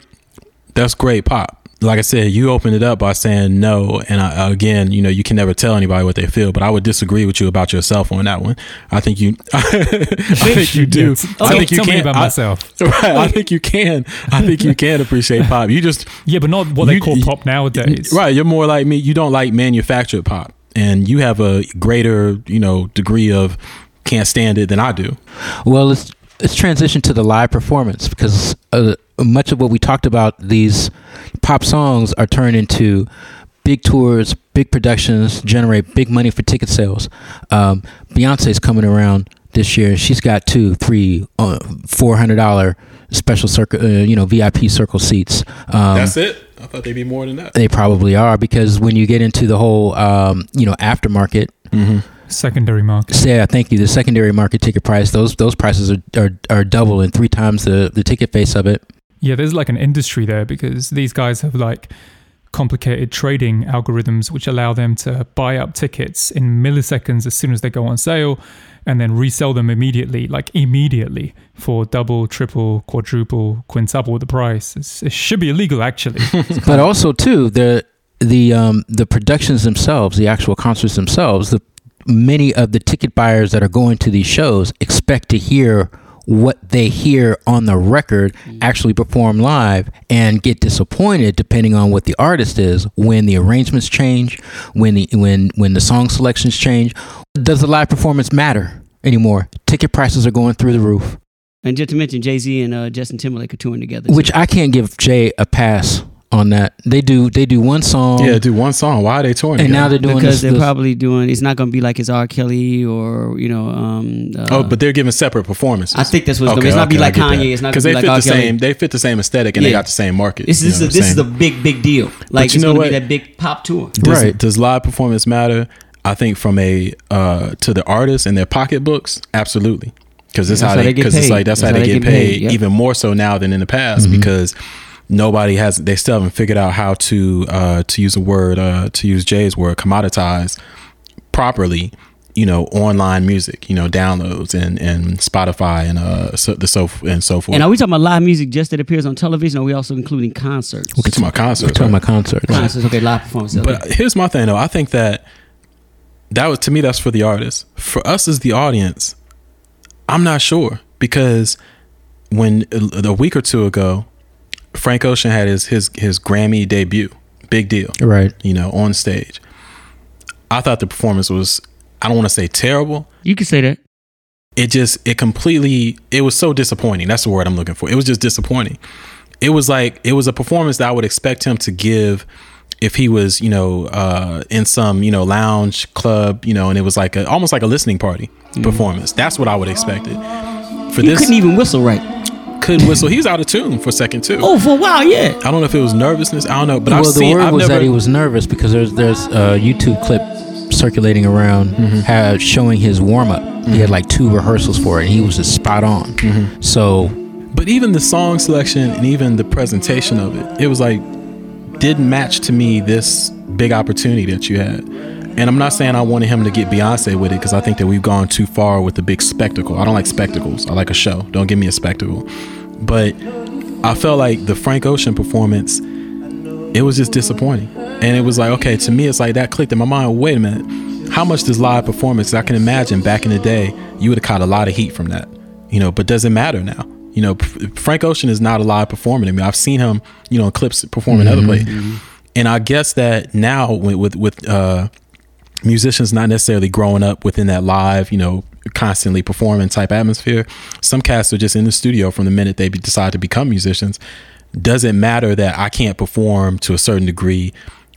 That's great pop. Like I said, you opened it up by saying no, and I, again, you know, you can never tell anybody what they feel. But I would disagree with you about yourself on that one. I think you, I think you do. Yeah, t- I tell, think you tell me about I- myself. Right, I think you can. I think you can appreciate pop. You just Yeah, but not what they call pop nowadays. right. You're more like me. You don't like manufactured pop, and you have a greater, you know, degree of can't stand it than I do. Well, let's let's transition to the live performance because uh, much of what we talked about these pop songs are turned into big tours, big productions, generate big money for ticket sales. Um, Beyonce's coming around this year. She's got two, three, uh, four hundred dollar special circle, uh, you know, VIP circle seats. Um, That's it. I thought they'd be more than that. they probably are because when you get into the whole, um, you know, aftermarket Mm-hmm. Secondary market. Yeah, thank you. The secondary market ticket price; those those prices are are, are double and three times the the ticket face of it. Yeah, there's like an industry there because these guys have like complicated trading algorithms which allow them to buy up tickets in milliseconds as soon as they go on sale and then resell them immediately, like immediately for double, triple, quadruple, quintuple the price. It's, it should be illegal actually. But also too the the um the productions themselves, the actual concerts themselves, the many of the ticket buyers that are going to these shows expect to hear what they hear on the record actually perform live and get disappointed depending on what the artist is when the arrangements change when the when when the song selections change does the live performance matter anymore ticket prices are going through the roof and just to mention, Jay Z and uh, Justin Timberlake are touring together. too. which I can't give Jay a pass on that. They do they do one song. yeah, do one song. Why are they touring? and now they're doing because this, they're this- probably doing. It's not going to be like his R. Kelly or you know. Um, uh, oh, but they're giving separate performances. I think that's what's gonna be. It's not be like Kanye, it's not because they be fit like the Kelly. same. They fit the same aesthetic and they got the same market. this you is a, this is a big big deal. Like you it's know going to be what? that big pop tour. Does, Right. Does live performance matter? I think from a uh, to the artists and their pocketbooks, absolutely. Because this That's how how they they because it's like that's, That's how they get paid, yep. even more so now than in the past because nobody has they still haven't figured out how to uh, to use a word uh, to use Jay's word commoditize properly. You know, online music, you know, downloads and and Spotify and uh so the so and so forth. And are we talking about live music just that appears on television? Or are we also including concerts? We're talking about concerts We're concerts. talking right? about concerts. Concerts, okay, live performances. okay. But here's my thing though. I think that that was to me that's for the artist. For us as the audience, I'm not sure because when a a week or two ago, Frank Ocean had his his his Grammy debut, big deal, Right. you know, on stage. I thought the performance was I don't want to say terrible. you can say that. It just it completely it was so disappointing. That's the word I'm looking for. It was just disappointing. It was like it was a performance that I would expect him to give if he was, you know, uh, in some, you know, lounge club, you know, and it was like a, almost like a listening party performance. That's what I would expect it. For He this, couldn't even whistle right. Couldn't whistle. He was out of tune for a second too. Oh, for a while, yeah. I don't know if it was nervousness. I don't know, but I've well, the seen. word I've was never, that he was nervous because there's there's a YouTube clip circulating around Mm-hmm. ha- showing his warm up. He had like two rehearsals for it, and he was just spot on. Mm-hmm. So But even the song selection and even the presentation of it, it was like didn't match to me this big opportunity that you had. And I'm not saying I wanted him to get Beyonce with it because I think that we've gone too far with the big spectacle. I don't like spectacles. I like a show. Don't give me a spectacle. But I felt like the Frank Ocean performance, it was just disappointing. And it was like, okay, to me, it's like that clicked in my mind. Wait a minute. How much does live performance? I can imagine back in the day, you would have caught a lot of heat from that, you know, but does it matter now? You know, Frank Ocean is not a live performer to me. I've seen him, you know, in clips performing other places. And I guess that now with, with, with, uh, musicians not necessarily growing up within that live, you know, constantly performing type atmosphere. Some cats are just in the studio from the minute they be, decide to become musicians. Does it matter that I can't perform to a certain degree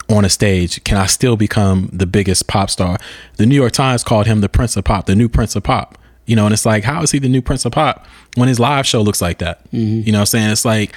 on a stage? Can I still become the biggest pop star? The New York Times called him the Prince of Pop, the new Prince of Pop. You know, and it's like, how is he the new Prince of Pop when his live show looks like that? Mm-hmm. You know what I'm saying? It's like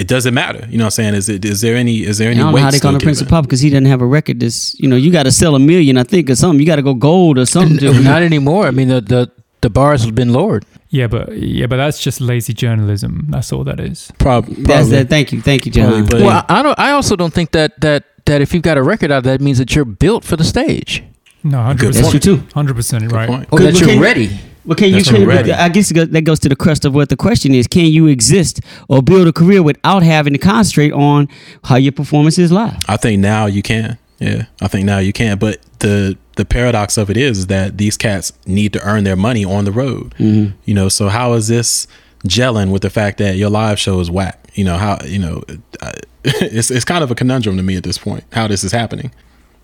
it doesn't matter. You know what I'm saying? Is it is there any is there any? I don't know how they call still him Prince of? Pop because he doesn't have a record. This, you know, you got to sell a million, I think, or something. You got to go gold or something. to- not anymore. I mean, the the the bars have been lowered. Yeah, but yeah, but that's just lazy journalism. That's all that is. Prob- That's probably. that. Thank you, thank you, John. Probably, Well, I I don't. I also don't think that that that if you've got a record out, that means that you're built for the stage No, hundred That's true percent, too. hundred percent right. point. or Could- that you're can- ready. Well, can you? Can. I guess that goes to the crust of what the question is: Can you exist or build a career without having to concentrate on how your performance is live? I think now you can. Yeah, I think now you can. But the the paradox of it is, is that these cats need to earn their money on the road. Mm-hmm. You know, so how is this gelling with the fact that your live show is whack? You know how you know it's it's kind of a conundrum to me at this point how this is happening.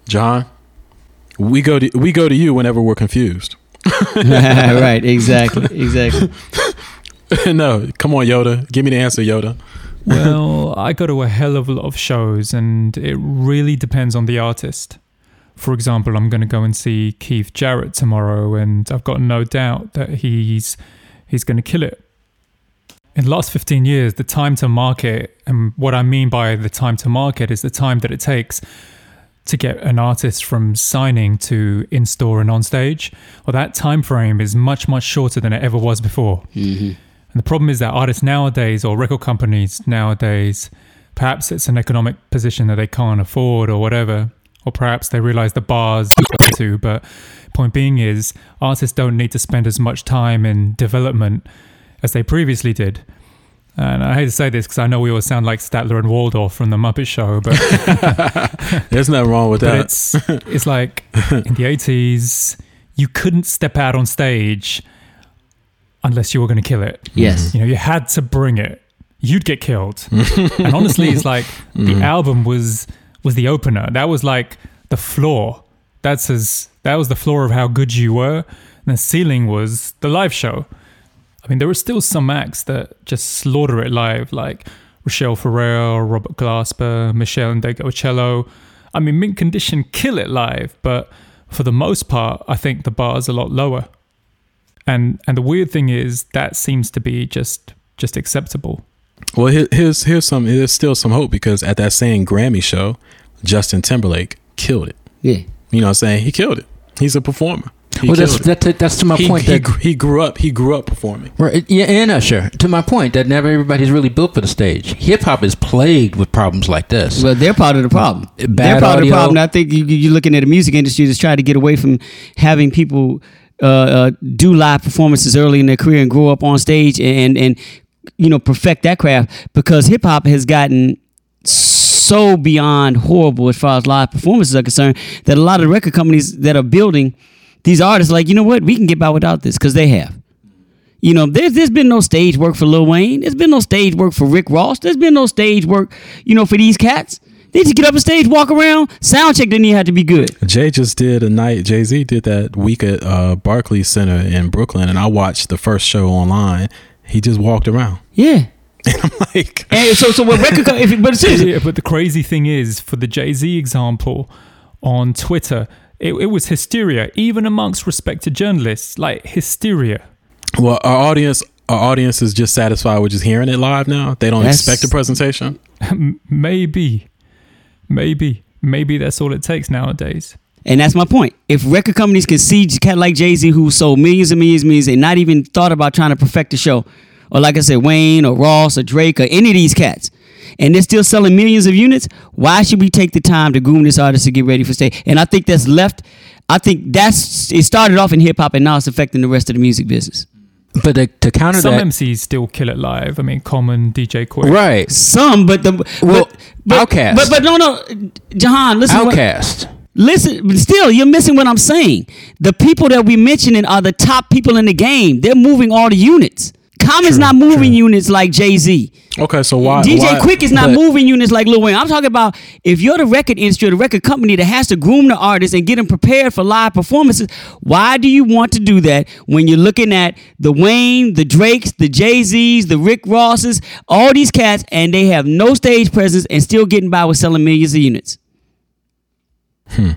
John, we go to we go to you whenever we're confused. right. Exactly. Exactly. no, come on, Yoda, give me the answer, Yoda. well, I go to a hell of a lot of shows, and it really depends on the artist. For example, I'm going to go and see Keith Jarrett tomorrow, and I've got no doubt that he's he's going to kill it. In the last 15 years, the time to market, and what I mean by the time to market is the time that it takes to get an artist from signing to in store and on stage. Well, that time frame is much much shorter than it ever was before. Mm-hmm. And the problem is that artists nowadays, or record companies nowadays, perhaps it's an economic position that they can't afford or whatever, or perhaps they realize the bars to. But point being is, artists don't need to spend as much time in development as they previously did. And I hate to say this because I know we all sound like Statler and Waldorf from the Muppet Show, but There's nothing wrong with that. it's it's like in the eighties, you couldn't step out on stage unless you were going to kill it. Yes. You know, you had to bring it. You'd get killed. and honestly, it's like the mm. album was was the opener. That was like the floor. That's as that was the floor of how good you were. And the ceiling was the live show. I mean, there were still some acts that just slaughter it live, like Rachelle Ferrell, Robert Glasper, Meshell Ndegeocello. I mean, Mint Condition kill it live, but for the most part, I think the bar is a lot lower. And and the weird thing is that seems to be just just acceptable. Well, here- here's here's some. There's still some hope because at that same Grammy show, Justin Timberlake killed it. Yeah. You know what I'm saying? He killed it. He's a performer. He well, that's killed that, that's to my he, point. he, that, he grew up. He grew up performing. Right, yeah, and Usher. To my point, that never everybody's really built for the stage. Hip hop is plagued with problems like this. Well, they're part of the problem. they're Bad part of the problem. I think you, you're looking at the music industry that's trying to get away from having people uh, uh, do live performances early in their career and grow up on stage and and you know perfect that craft because hip hop has gotten so beyond horrible as far as live performances are concerned that a lot of the record companies that are building these artists like you know what we can get by without this because they have. You know, there's there's been no stage work for Lil Wayne. There's been no stage work for Rick Ross. There's been no stage work, you know, for these cats. They just get up on stage, walk around. Sound check didn't even have to be good. Jay just did a night. Jay Z did that week at uh, Barclays Center in Brooklyn, and I watched the first show online. He just walked around. Yeah. And I'm like, And so so what record co- if, but seriously, Yeah, but the crazy thing is, for the Jay Z example on Twitter, it, it was hysteria, even amongst respected journalists, like hysteria. well, our audience, our audience is just satisfied with just hearing it live now. They don't That's- expect a presentation. maybe, maybe, maybe that's all it takes nowadays. And that's my point. If record companies can see a cat like Jay Z who sold millions and millions and millions and not even thought about trying to perfect the show, or like I said, Wayne or Ross or Drake or any of these cats, and they're still selling millions of units, why should we take the time to groom this artist to get ready for stage? And I think that's left. I think that's it started off in hip hop and now it's affecting the rest of the music business. but to, to counter Some that, MCs still kill it live. I mean, Common, DJ Quik. right? Some, but the Well, but, but, Outkast. But but no no, Jahan, listen. what- Listen, still, you're missing what I'm saying. The people that we mentioning are the top people in the game. They're moving all the units. Common's not moving units like Jay Z. Okay, so why? DJ why, Quik is not but- moving units like Lil Wayne. I'm talking about if you're the record industry, or the record company that has to groom the artist and get them prepared for live performances. Why do you want to do that when you're looking at the Wayne, the Drakes, the Jay Z's, the Rick Rosses, all these cats, and they have no stage presence and still getting by with selling millions of units? Hmm.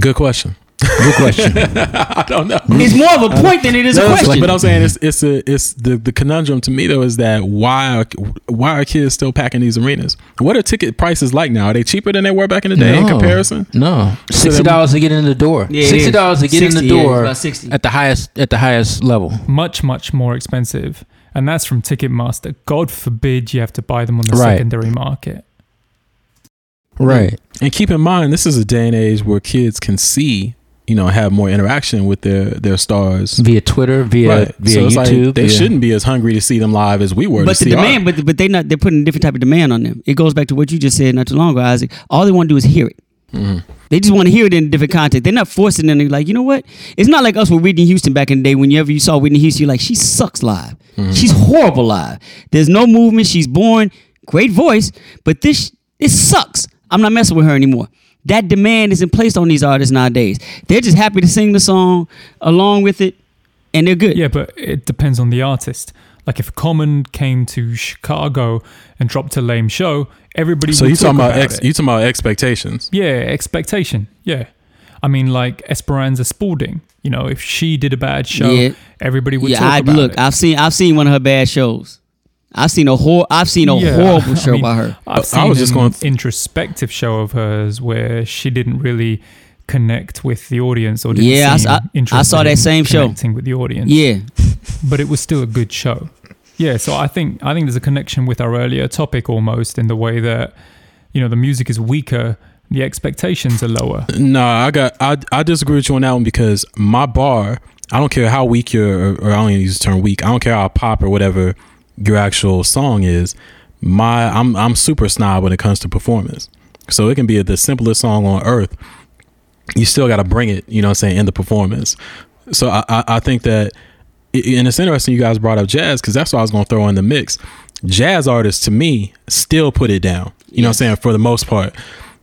Good question. Good question. I don't know. It's more of a point than it is a No, it's question. But I'm saying it's it's a it's the the conundrum to me though is that why are why are kids still packing these arenas? What are ticket prices like now? Are they cheaper than they were back in the day in comparison? No, sixty dollars to get in the door. Yeah, sixty dollars to get in 60, the yeah, door about 60. at the highest at the highest level. Much, much more expensive. And that's from Ticketmaster. God forbid you have to buy them on the Right. secondary market. Right. And keep in mind, this is a day and age where kids can see, you know, have more interaction with their their stars. Via Twitter, via Right. via so it's YouTube. like they via- shouldn't be as hungry to see them live as we were. But to the see demand, art. but but they not they're putting a different type of demand on them. It goes back to what you just said not too long ago, Isaac. All they want to do is hear it. Mm-hmm. They just want to hear it in a different context. They're not forcing them to be like, you know what? It's not like us with Whitney Houston back in the day. Whenever you saw Whitney Houston, you're like, she sucks live. Mm-hmm. She's horrible live. There's no movement. She's boring. Great voice, but this it sucks. I'm not messing with her anymore. That demand isn't placed on these artists nowadays. They're just happy to sing the song along with it, and they're good. Yeah, but it depends on the artist. Like if Common came to Chicago and dropped a lame show, everybody. so you talking talk about, ex, you talking about expectations? Yeah, expectation. Yeah. I mean, like Esperanza Spalding. You know, if she did a bad show, Yeah. everybody would yeah, talk I about look. it. I've seen I've seen one of her bad shows. I've seen a whole I've seen a Yeah, horrible I show mean, by her. I've I was just an going- introspective show of hers where she didn't really connect with the audience or didn't Yeah, I s- I- I saw that same show. connecting with the audience. Yeah, but it was still a good show. Yeah, so I think I think there's a connection with our earlier topic almost in the way that you know the music is weaker, the expectations are lower. No, I got I I disagree with you on that one because my bar, I don't care how weak your or, or I don't even use the term weak. I don't care how pop or whatever your actual song is. My I'm I'm super snob when it comes to performance. So it can be the simplest song on earth. You still got to bring it, you know what I'm saying, in the performance. So I I, I think that and it's interesting you guys brought up jazz because that's what I was going to throw in the mix. Jazz artists to me still put it down. You know what I'm saying for the most part.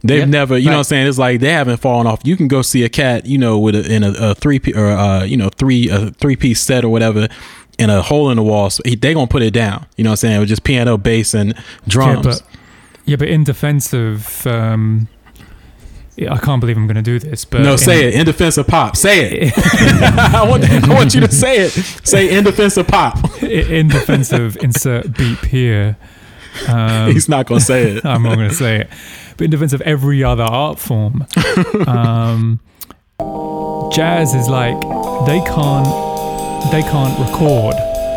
They've never, you know Right. what I'm saying? It's like they haven't fallen off. You can go see a cat, you know, with a, in a, a three or uh, you know, three a three piece set or whatever, in a hole in the wall. So he, they gonna put it down. You know what I'm saying? With just piano, bass, and drums. Yeah, but yeah, but in defense of, um, I can't believe I'm going to do this, but no, in- say it in defense of pop. Say it. I want I want you to say it. Say in defense of pop. in defense of insert beep here. Um, He's not gonna say it. I'm not going to say it, but in defense of every other art form, um, jazz is like they can't they can't record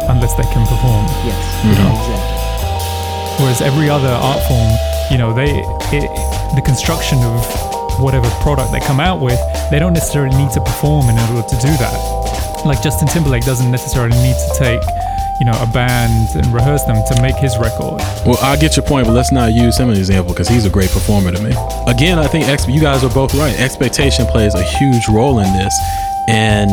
unless they can perform. Yes. Mm-hmm. Exactly. Whereas every other art form, you know, they it, the construction of whatever product they come out with, they don't necessarily need to perform in order to do that. Like Justin Timberlake doesn't necessarily need to take, you know, a band and rehearse them to make his record. Well, I get your point, but let's not use him as an example because he's a great performer to me. Again, I think ex- you guys are both right. Expectation plays a huge role in this. And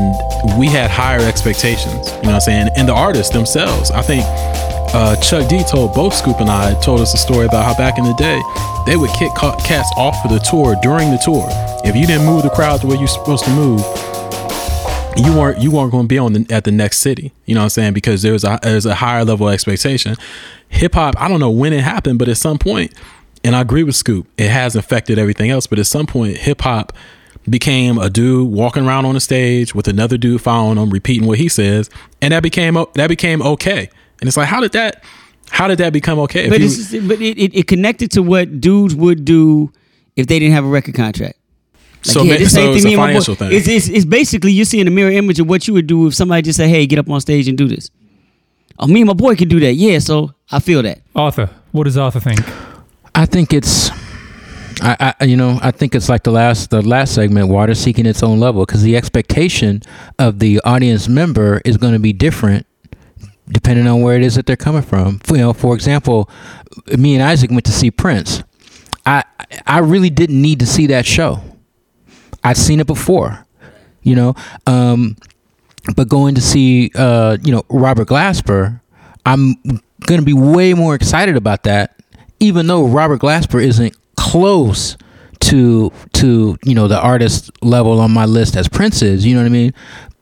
we had higher expectations, you know what I'm saying? And the artists themselves. I think uh, Chuck D told both Scoop and I told us a story about how back in the day they would kick cats off for the tour during the tour. If you didn't move the crowd the way you're supposed to move, you weren't you weren't going to be on the, at the next city. You know what I'm saying? Because there's a there's a higher level expectation. Hip hop, I don't know when it happened, but at some point, and I agree with Scoop, it has affected everything else. But at some point, hip hop became a dude walking around on the stage with another dude following him, repeating what he says, and that became that became okay. And it's like, how did that how did that become okay? But you- it's but it, it, it connected to what dudes would do if they didn't have a record contract. Like, So yeah, this so it's thing a me and my boy- financial thing. It's, it's, it's basically you're seeing a mirror image of what you would do if somebody just said, "Hey, get up on stage and do this." Oh, me and my boy can do that. Yeah, so I feel that. Arthur, what does Arthur think? I think it's, I, I you know, I think it's like the last the last segment, water seeking its own level, because the expectation of the audience member is going to be different depending on where it is that they're coming from. You know, for example, me and Isaac went to see Prince. I I really didn't need to see that show. I'd seen it before, you know. Um, but going to see uh, you know Robert Glasper, I'm gonna be way more excited about that, even though Robert Glasper isn't close to to you know the artist level on my list as Prince is. You know what I mean?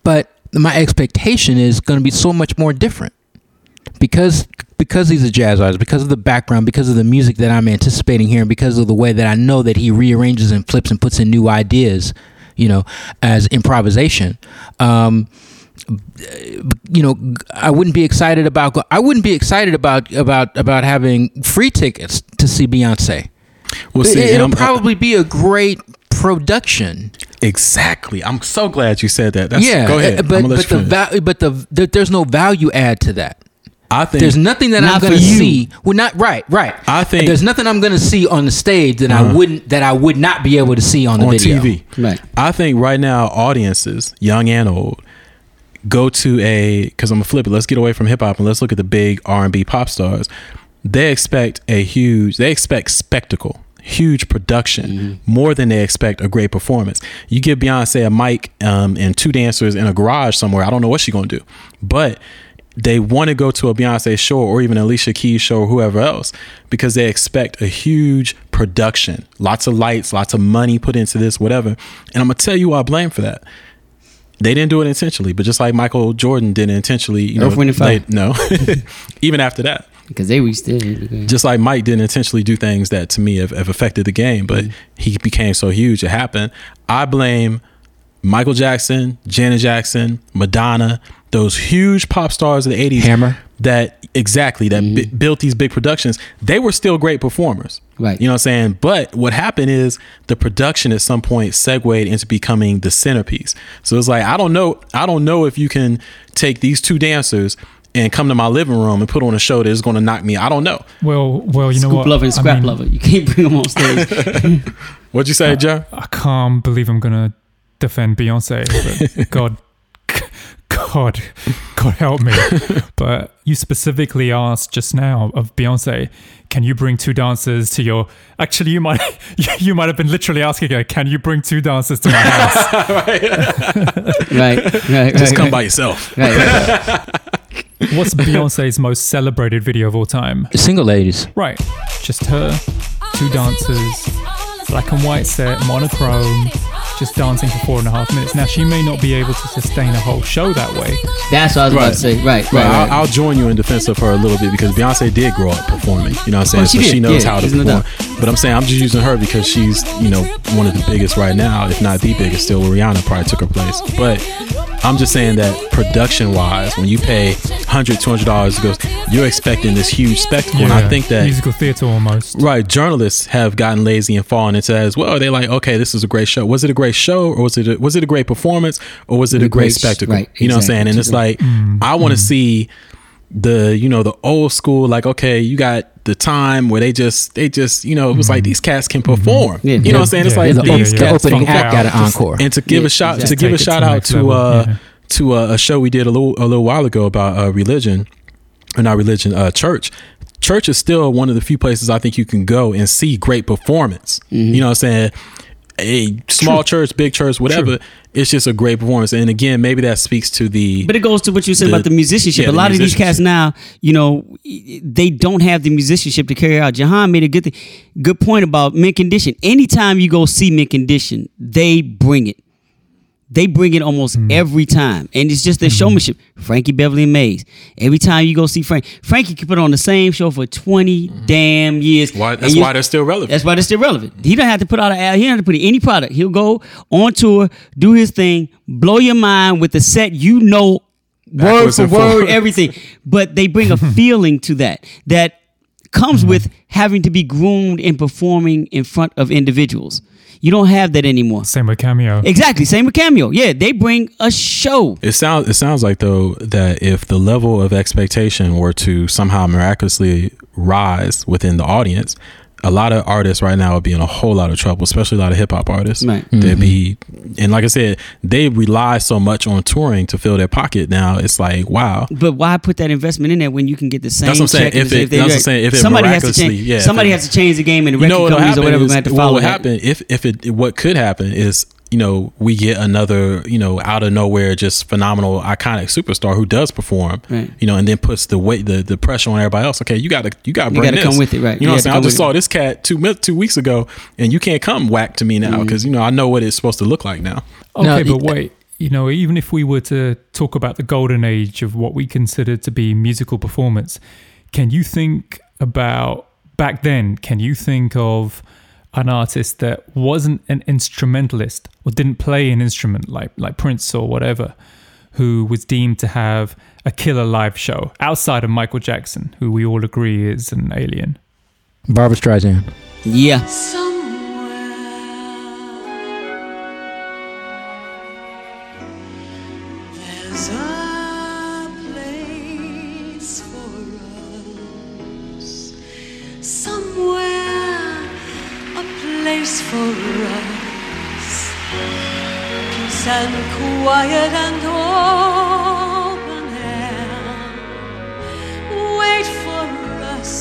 But my expectation is gonna be so much more different because because he's a jazz artist, because of the background, because of the music that I'm anticipating hearing, because of the way that I know that he rearranges and flips and puts in new ideas, you know, as improvisation. Um, you know, I wouldn't be excited about. I wouldn't be excited about about about having free tickets to see Beyonce. Well, see, It, will I'm- probably be a great production. exactly. I'm so glad you said that. That's, yeah, go ahead. uh, but I'm but the finish. va- but the, the there's no value add to that. I think There's nothing that I'm going to for you. see. Well, not right, right. I think- there's nothing I'm going to see on the stage that I Uh-huh. wouldn't that I would not be able to see on the on video. TV. Right. I think right now audiences, young and old, go to a because I'm gonna flip it. Let's get away from hip hop and let's look at the big R and B pop stars. They expect a huge. They expect spectacle, huge production, more than they expect a great performance. You give Beyonce a mic um, and two dancers in a garage somewhere. I don't know what she's gonna do, but they want to go to a Beyonce show or even Alicia Keys show or whoever else because they expect a huge production, lots of lights, lots of money put into this, whatever. And I'm gonna tell you I blame for that. They didn't do it intentionally, but just like Michael Jordan didn't intentionally, you know, Earth, Wind, and Fire. they- no, even after that, Because they reached it. just like Mike didn't intentionally do things that to me have, have affected the game, but mm. he became so huge it happened. I blame Michael Jackson, Janet Jackson, Madonna, those huge pop stars of the 80s. Hammer. That exactly that mm-hmm. bi- built these big productions. They were still great performers. Right. You know what I'm saying? But what happened is the production at some point segued into becoming the centerpiece. So it's like I don't know I don't know if you can take these two dancers and come to my living room and put on a show that is going to knock me. I don't know. Well, well, you know Scoop what? lover and I scrap mean, lover. You can't bring them on stage. What'd you say, Joe? I can't believe I'm gonna defend Beyonce. But God, God, God help me. But you specifically asked just now of Beyonce, can you bring two dancers to your? Actually, you might you might have been literally asking her, can you bring two dancers to my house? right, right, right. Just come right, by yourself. Right, right. What's Beyonce's most celebrated video of all time? Single ladies. Right, just her, two dancers, black and white set, monochrome. Just dancing for four and a half minutes. Now she may not be able to sustain a whole show that way. That's what I was about to say. Right, right, Right, right. I'll, I'll join you in defense of her a little bit because Beyonce did grow up performing. You know what I'm saying? Well, she so did, she knows yeah, how to there's no perform. But I'm saying I'm just using her because she's, you know, one of the biggest right now, if not the biggest. Still, Rihanna probably took her place. But I'm just saying that production wise, when you pay $100, $200, it goes, you're expecting this huge spectacle. and I think that musical theater almost. Right, journalists have gotten lazy and fallen into that as well. They're like, okay, this is a great show. Was it a great show, or was it a, was it a great performance, or was it a The great, great spectacle? right, You know what I'm saying? And it's like, I want to see the you know the old school like okay you got the time where they just they just you know it was like these cats can perform Yeah. you know what i'm saying it's Yeah. like Yeah, these yeah, cats opening Funk act out. got an encore. and to give Yeah, a shout exactly. to give a Take it shout to out to uh to uh, a show we did a little a little while ago about uh, religion or not religion uh church church is still one of the few places i think you can go and see great performance Mm-hmm. you know what i'm saying a small church big church whatever it's just a great performance and again maybe that speaks to the But it goes to what you said The- about the musicianship. yeah, a the lot of these cats now, you know, they don't have the musicianship to carry out. Jahan made a good thing, good point about Mint Condition. Anytime you go see Mint Condition, they bring it. They bring it almost Mm. every time, and it's just their Mm-hmm. showmanship. Frankie Beverly and Maze. Every time you go see Frank, Frankie can put on the same show for twenty damn years. Mm-hmm. why that's you- why they're still relevant that's why they're still relevant. He don't have to put out an ad. He don't have to put in any product. He'll go on tour, do his thing, blow your mind with the set you know, word for and word, forward. everything. But they bring a feeling to that that comes Mm-hmm. with having to be groomed and performing in front of individuals. You don't have that anymore. Same with Cameo. Exactly. Same with Cameo. Yeah, they bring a show. It sounds it sounds like though that if the level of expectation were to somehow miraculously rise within the audience, a lot of artists right now would be in a whole lot of trouble, especially a lot of hip hop artists. Right. They'd mm-hmm. be and like I said, they rely so much on touring to fill their pocket now. It's like, wow. But why put that investment in there when you can get the same? That's what I'm saying. check and If they- that's what I'm saying. If it somebody has to change. yeah, somebody has to change the game, and the You record know what'll companies or happen whatever is, going to what follow will that. happen if if it what could happen is you know we get another you know out of nowhere just phenomenal iconic superstar who does perform Right. you know and then puts the weight the, the pressure on everybody else okay you gotta you gotta You bring gotta this. come with it, right. you You know what I'm saying I just saw it. this cat two mi- two weeks ago and you can't come whack to me now Mm. because you know I know what it's supposed to look like now Okay, Now, but wait. You know, even if we were to talk about the golden age of what we consider to be musical performance, can you think about back then? Can you think of an artist that wasn't an instrumentalist or didn't play an instrument like like Prince or whatever, who was deemed to have a killer live show outside of Michael Jackson, who we all agree is an alien? Barbra Streisand. Yeah, There's place for us. Peace and quiet and open air. Wait for us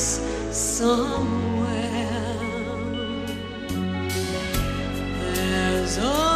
somewhere. There's a.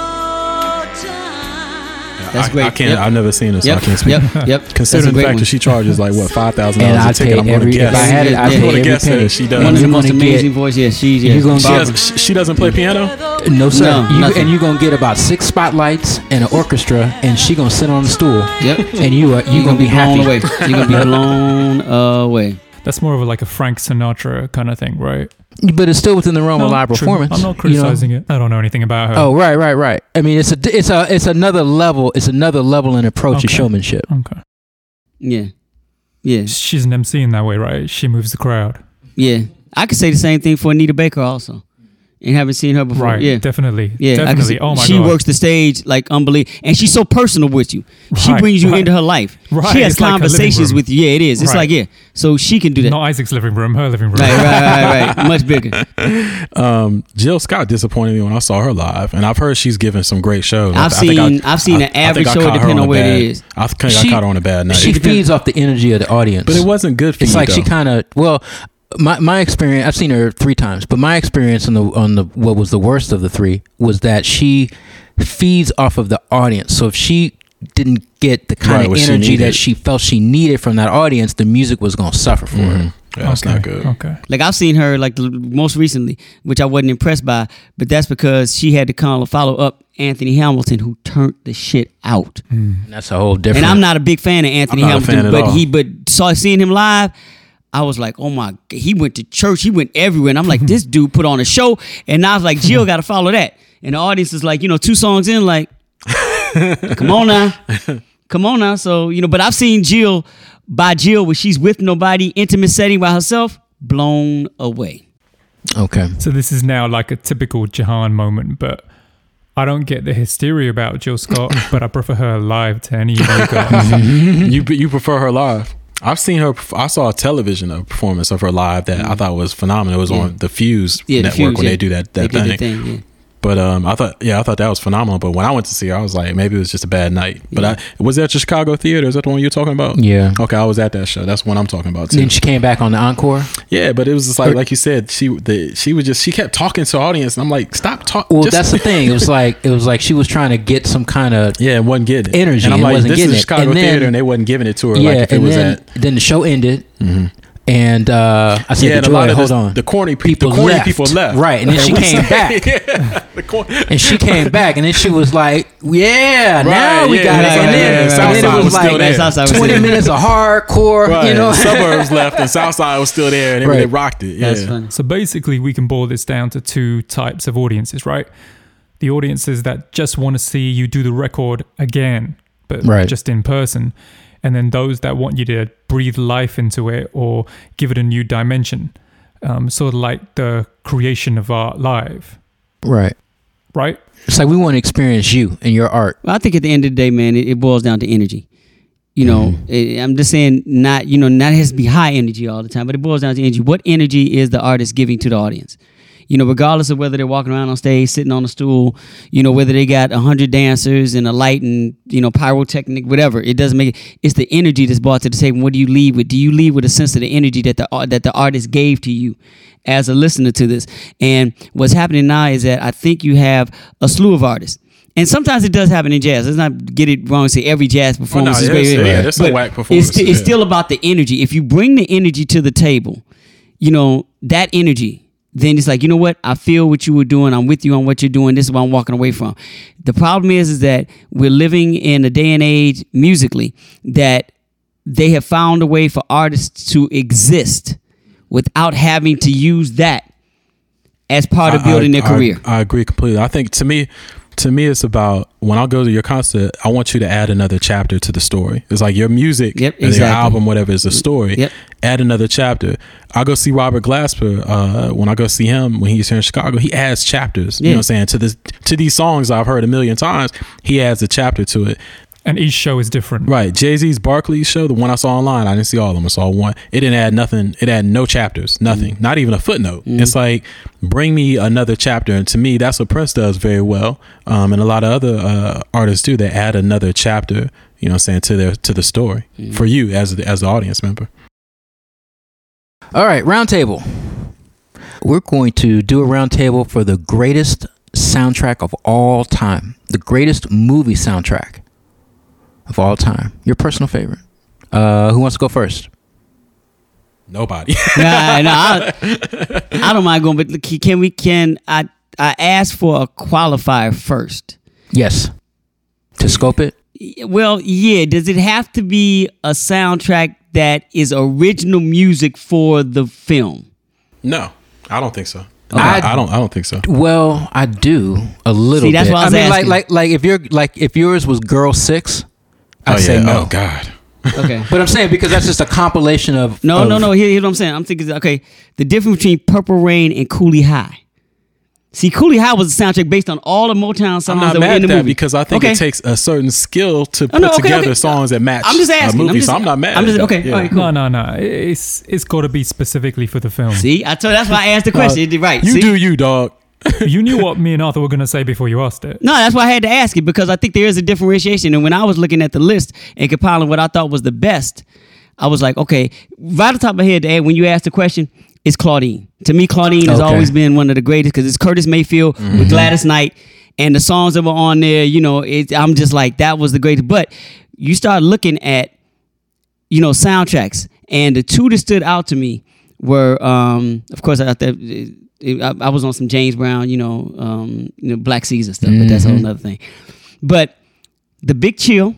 That's I, great. I can't Yep. I've never seen her so I can't speak yep, yep. Considering the fact one. that she charges like what five thousand And dollars I a ticket pay I'm gonna every. guess If I had it, I Yeah, pay I'm gonna every guess that penny. she does. One of the most gonna amazing voices. Yeah, she's yeah. gonna she, Barbra. has, she doesn't play piano No sir. No, you, and you're gonna get about six spotlights and an orchestra, and she gonna sit on the stool, Yep. and you are you gonna be blown happy. away. You're gonna be blown away. That's more of like a Frank Sinatra kind of thing, right? But it's still within the realm of live true. performance. I'm not you know? criticizing it. I don't know anything about her. Oh right, right, right. I mean, it's a it's a it's another level. It's another level in approach to Okay. showmanship. Okay. Yeah, yeah, She's an MC in that way, right? She moves the crowd. yeah. I could say the same thing for Anita Baker also, and haven't seen her before. Right. Yeah. Definitely. Yeah, I Definitely. oh my she god. She works the stage like unbelievable, and she's so personal with you. She Right, brings you right. into her life. Right, She has it's like her living conversations room. with you. Yeah, it is. It's Right. like yeah. So she can do that. Not Isaac's living room, her living room. Right, right, right, right. Much bigger. Um, Jill Scott disappointed me when I saw her live, and I've heard she's given some great shows. I've I think I- seen- I've seen I- an average show, caught her depending a on where it bad- is. I think She- I caught her on a bad night. She feeds off the energy of the audience. but it wasn't good for it's you. It's like she kind of well my my experience i've seen her three times but my experience on the on the what was the worst of the three was that she feeds off of the audience so if she didn't get the kind Right, of what she energy that she felt she needed from that audience the music was going to suffer for her mm-hmm. Yeah, that's okay. not good. Okay. Like I've seen her like most recently, which I wasn't impressed by, but that's because she had to kind of follow up Anthony Hamilton, who turned the shit out. Mm. And that's a whole different. And I'm not a big fan of Anthony I'm not a Hamilton, fan at but all. he but saw seeing him live. I was like, oh my! g- He went to church. He went everywhere, and I'm like, this dude put on a show. And I was like, Jill got to follow that. And the audience is like, you know, two songs in, like, come on now, come on now. So you know, but I've seen Jill by Jill where she's with nobody, intimate setting by herself, blown away. okay. So this is now like a typical Jahan moment, but I don't get the hysteria about Jill Scott, but I prefer her live to any of you you you prefer her live? I've seen her. I saw a television performance of her live that I mm-hmm. thought was phenomenal. It was on the Fuse Yeah, the network Fuse, when yeah. they do that They that did the thing. Yeah. But um, I thought yeah, I thought that was phenomenal. But when I went to see her, I was like, maybe it was just a bad night. But I was that the Chicago theater? Is that the one you're talking about? Yeah. Okay, I was at that show. That's one I'm talking about too. then she came back on the encore. Yeah, but it was just like like you said, she the she was just she kept talking to the audience, and I'm like, stop talking. Well, that's the thing. It was like it was like she was trying to get some kind of Yeah, and wasn't getting it. Energy And I'm and like, wasn't this getting is it. Chicago And then- theater, and they wasn't giving it to her yeah. like if it and was then at. Mm-hmm. then the show ended, and uh, I said, Yeah, to Joy, hold this- on, the corny pe- the corny people left. right? And then she came back. yeah, the corny. And she came back, and then she was like, "Yeah, now we yeah, got right, it." And right, then, right, and right. then it was, was still like there. Southside twenty there. minutes of hardcore. Right, You know, suburbs left and Southside was still there, and they, Right. they rocked it. Yeah, That's. So basically, we can boil this down to two types of audiences, right? The audiences that just want to see you do the record again, but Right. just in person. And then those that want you to breathe life into it or give it a new dimension, um, sort of like the creation of art live, right? right? It's like we want to experience you and your art. Well, I think at the end of the day, man, it, it boils down to energy. You know, it- I'm just saying, not you know, not has to be high energy all the time, but it boils down to energy. What energy is the artist giving to the audience? You know, regardless of whether they're walking around on stage, sitting on a stool, you know, whether they got a hundred dancers and a light and you know pyrotechnic, whatever. It doesn't make it. It's the energy that's brought to the table. What do you leave with? Do you leave with a sense of the energy that the that the artist gave to you as a listener to this? And what's happening now is that I think you have a slew of artists. And sometimes it does happen in jazz. Let's not get it wrong. and Say every jazz oh, performance is yeah, great. it's- yeah, there's some But whack It's, it's yeah. still about the energy. If you bring the energy to the table, you know that energy. Then it's like you know what I feel what you were doing. I'm with you on what you're doing. This is what I'm walking away from. The problem is is that we're living in a day and age musically that they have found a way for artists to exist without having to use that as part of I- building I- their I- career. I, agree completely. I think to me, to me, it's about when I go to your concert, I want you to add another chapter to the story. It's like your music, Yep, exactly. your album, whatever is a story. Yep. Add another chapter. I go see Robert Glasper. Uh, when I go see him when he's here in Chicago, he adds chapters. You know what I'm saying to this to these songs I've heard a million times. He adds a chapter to it. And each show is different. Right. Jay Z's Barclays show, the one I saw online, I didn't see all of them. I saw one. It didn't add nothing. It had no chapters, nothing, not even a footnote. It's like, bring me another chapter. And to me, that's what Prince does very well. Um, and a lot of other uh, artists do. They add another chapter, you know what I'm saying, to their to the story for you as as the audience member. All right, roundtable. We're going to do a roundtable for the greatest soundtrack of all time, the greatest movie soundtrack of all time. Your personal favorite. Uh, who wants to go first? Nobody. nah, nah, I, I don't mind going, but can we? Can I? I asked for a qualifier first. Yes. To scope it. Well, yeah. Does it have to be a soundtrack that is original music for the film? no, I don't think so. I- I, I don't. I don't think so. Well, I do a little. See, that's bit. what I was mean, asking. like, like, like if you're like if yours was Girl Six, I'd oh say yeah. no. Oh God. Okay. But I'm saying because that's just a compilation of No, of- no, no. Here, here's what I'm saying. I'm thinking, okay, the difference between Purple Rain and Cooley High. See, Cooley High was a soundtrack based on all the Motown songs I'm not that were mad in at the that movie. because I think Okay. it takes a certain skill to oh, put no, okay, together okay. songs that match I'm just asking. a movie. I'm just- so I'm not mad. I'm at just- that. okay, Yeah. all right, cool. No, no, no. It's it's got to be specifically for the film. See, I told. That's why I asked the uh, question. It did right. You See? do you, dog. you knew what me and Arthur were going to say before you asked it. No, that's why I had to ask it because I think there is a differentiation. And when I was looking at the list and compiling what I thought was the best, I was like, okay, right off the top of my head, Ed, when you asked the question, it's Claudine. To me, Claudine has Okay. always been one of the greatest because it's Curtis Mayfield with Gladys Knight. And the songs that were on there, you know, it, I'm just like, that was the greatest. But you start looking at, you know, soundtracks. And the two that stood out to me were, um, of course, out there. it- it- I, I was on some James Brown, you know, um, you know, Black Caesar stuff, but that's a whole other thing. But the Big Chill,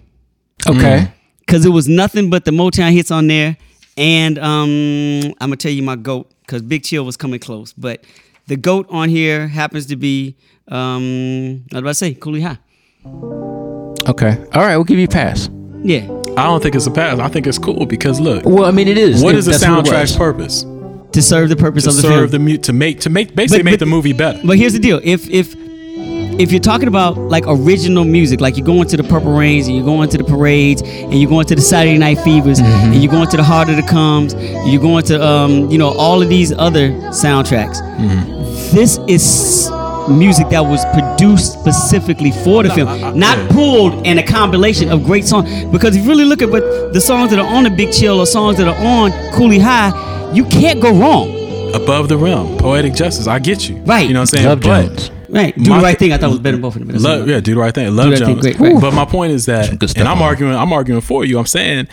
Okay. because it was nothing but the Motown hits on there. And um, I'm gonna tell you my goat because Big Chill was coming close, but the goat on here happens to be um, what did I say? Cooley High. Okay. All right. We'll give you a pass. Yeah, I don't think it's a pass. I think it's cool because look, Well, I mean, it is. what It- is the that's what soundtrack's purpose? to serve the purpose To of the film. serve the mu- to make to make basically But- make but- the movie better. But here's the deal: if if if you're talking about like original music, like you're going to the Purple Rains and you're going to the parades and you're going to the Saturday Night Fevers Mm-hmm. and you're going to the Heart of the Comes, you're going to um, you know all of these other soundtracks. Mm-hmm. This is music that was produced specifically for the film, not yeah. pulled in a compilation of great songs. Because if you really look at what the songs that are on the Big Chill or songs that are on Cooley High, you can't go wrong. Above the Rim, poetic justice. I get you. Right. You know what I'm saying? Love But- Jones. Right, do My the right thing. I thought it was better than both of them. but Love, yeah, do the right thing. Love the right thing, Jones. great, right. But my point is that, and I'm on arguing, I'm arguing for you. I'm saying,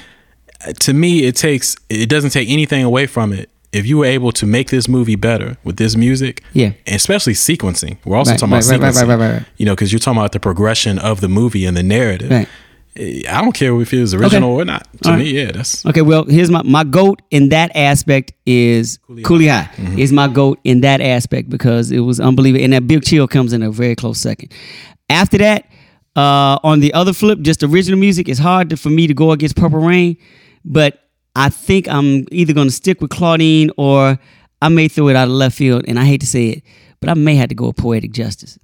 uh, to me, it takes, it doesn't take anything away from it. If you were able to make this movie better with this music, Yeah. and especially sequencing. We're also Right, talking right, about right, right, sequencing. right, right, right. You know, because you're talking about the progression of the movie and the narrative. I don't care if it was original or not. To me, yeah, that's Okay, well, here's my my goat in that aspect is Cooley High. Mm-hmm. Is my goat in that aspect because it was unbelievable, and that Big Chill comes in a very close second. After that, uh, on the other flip, just original music. It's hard to, for me to go against Purple Rain, but I think I'm either going to stick with Claudine or I may throw it out of left field, and I hate to say it, but I may have to go with Poetic Justice.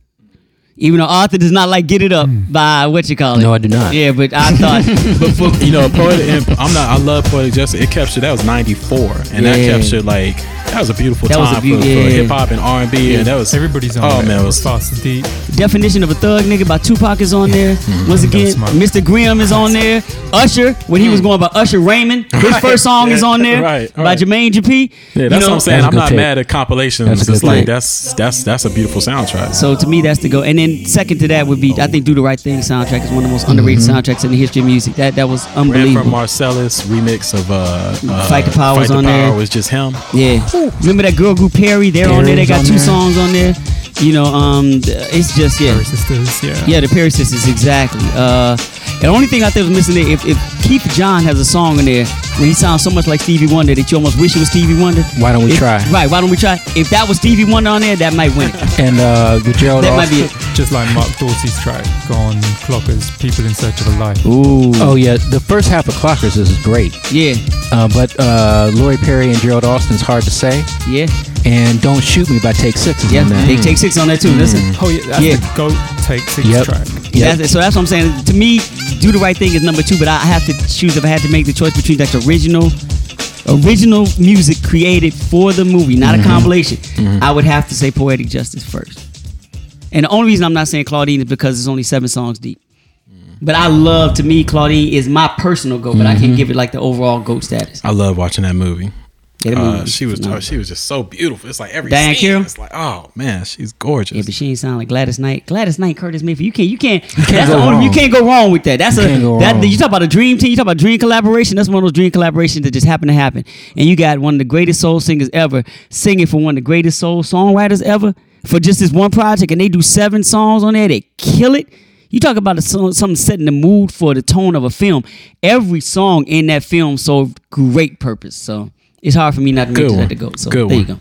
Even though Arthur does not like "Get It Up" mm. by what you call it. No, I do not. Yeah, but I thought, but for you know, poetic. And I'm not. I love poetic justice. It captured that was '94, and that Yeah. captured like that was a beautiful That was time a beau- for, yeah. for hip hop and R and B, and that was Everybody's on Oh there. man, it was fast and deep. Definition of a Thug Nigga by Tupac is on there. Mm-hmm. Once again, Mr. Grimm is on there. Usher, when he was going by Usher Raymond, his Mm. Right. first song is on there Right, by right. Jermaine Dupri. Yeah, You that's know, what I'm saying. That's a I'm not tape. mad at compilations. That's a It's good just like tape. that's that's that's a beautiful soundtrack. So to me, that's the go. And then second to that would be, I think, "Do the Right Thing" soundtrack is one of the most underrated soundtracks in the history of music. That that was Ran from unbelievable. Marcellus remix of uh, uh Fight the Power Fight was the on Power there. was just him. Yeah, remember that girl group Perri? They're on there. They got two there. songs on there. You know, um, it's just yeah. Perri Sisters, yeah. Yeah, the Perri Sisters, exactly. Uh, and the only thing I think was missing there, if, if Keith John has a song in there where he sounds so much like Stevie Wonder that you almost wish it was Stevie Wonder. Why don't we If- try? Right, why don't we try? If that was Stevie Wonder on there, that might win it. And uh, with Gerald That might be it. Just like Marc Dorsey's track on Clockers, People in Search of a Life. Ooh. Oh yeah, the first half of Clockers is great, Yeah, uh, but uh, Lori Perri and Gerald Alston's hard to say. yeah, And Don't Shoot Me by Take Six is yeah. on there. They take six on that too. Listen. Oh yeah, that's Yeah. the GOAT Take Six Yep. track. Yep. That's, so that's what I'm saying. To me, do the right thing is number two, but I have to choose if I had to make the choice between like original, original music created for the movie, not a mm-hmm. compilation. Mm-hmm. I would have to say Poetic Justice first. And the only reason I'm not saying Claudine is because it's only seven songs deep. Mm. But I love, to me, Claudine is my personal goat, but I can't mm-hmm. give it like the overall goat status. I love watching that movie. Yeah, Uh, she was she was just so beautiful. It's like every Diahann scene, Carroll? It's like oh man, she's gorgeous. Yeah, but she ain't sound like Gladys Knight. Gladys Knight, Curtis Mayfield. You can't, you can't. that's go the only, you can't go wrong with that. That's a that. wrong. You talk about a dream team. You talk about dream collaboration. That's one of those dream collaborations that just happened to happen. And you got one of the greatest soul singers ever singing for one of the greatest soul songwriters ever for just this one project, and they do seven songs on there. They kill it. You talk about a something setting the mood for the tone of a film. Every song in that film served great purpose. So it's hard for me not to Good make one. that to go. So Good there one. you go.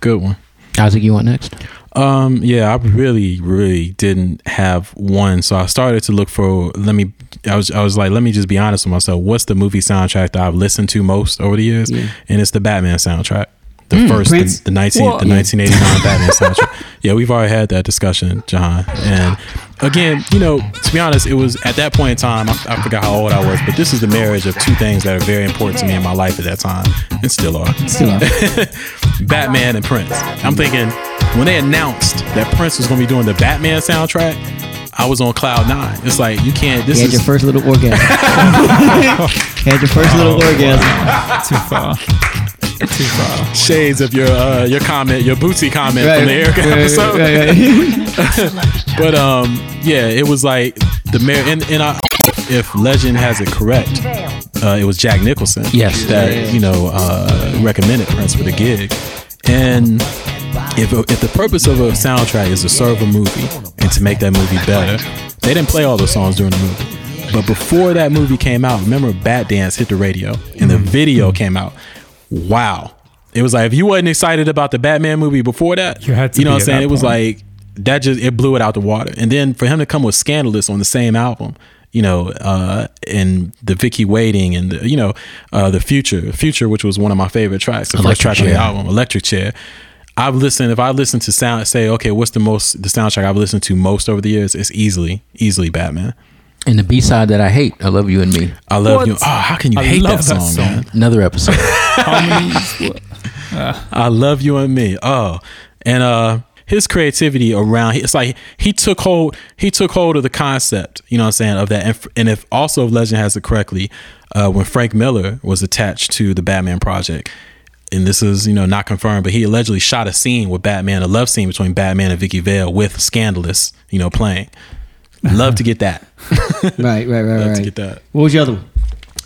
Good one. Isaac, you want next? Um, yeah, I really, really didn't have one, so I started to look for. Let me. I was, I was like, let me just be honest with myself. What's the movie soundtrack that I've listened to most over the years? Yeah. And it's the Batman soundtrack. The first, Prince? the, the nineteen, Well, the yeah. nineteen eighty nine Batman soundtrack. Yeah, we've already had that discussion, John. And again, you know, to be honest, it was at that point in time. I, I forgot how old I was, but this is the marriage of two things that are very important to me in my life at that time, and still are. Still are. Batman and Prince. I'm thinking when they announced that Prince was going to be doing the Batman soundtrack, I was on cloud nine. It's like you can't. This You had is your first little orgasm. had your first little oh, orgasm. Too far. Too far. shades of your uh, your comment, your Bootsy comment from the Erykah right, episode. right, right. But um, yeah, it was like the mayor. And, and I, if Legend has it correct, uh, it was Jack Nicholson. Yes. that you know uh, recommended Prince for the gig, and if if the purpose of a soundtrack is to serve a movie and to make that movie better, they didn't play all the songs during the movie. But before that movie came out, remember Batdance hit the radio and the video came out. Wow. It was like if you wasn't excited about the Batman movie before that, You had to you know what I'm saying? It was like that just it blew it out the water. And then for him to come with Scandalous on the same album, you know, uh, and the Vicki Waiting and the, you know, uh, the Future, Future, which was one of my favorite tracks, the Electric first track on the album, Electric Chair. I've listened. If I listen to sound, say, okay, what's the most the soundtrack I've listened to most over the years? It's easily, easily Batman. And the B side that I hate, I love you and me. I love What? you. Oh, how can you I hate that love that song, song. man? Another episode. I love you and me. Oh, and uh, his creativity around it's like he took hold. He took hold of the concept. You know what I'm saying of that. And, and if also if Legend has it correctly, uh, when Frank Miller was attached to the Batman project. And this is, you know, not confirmed, but he allegedly shot a scene with Batman, a love scene between Batman and Vicki Vale with Scandalous, you know, playing. Love to get that. Right, right, right, right. Love right. to get that. What was the other one?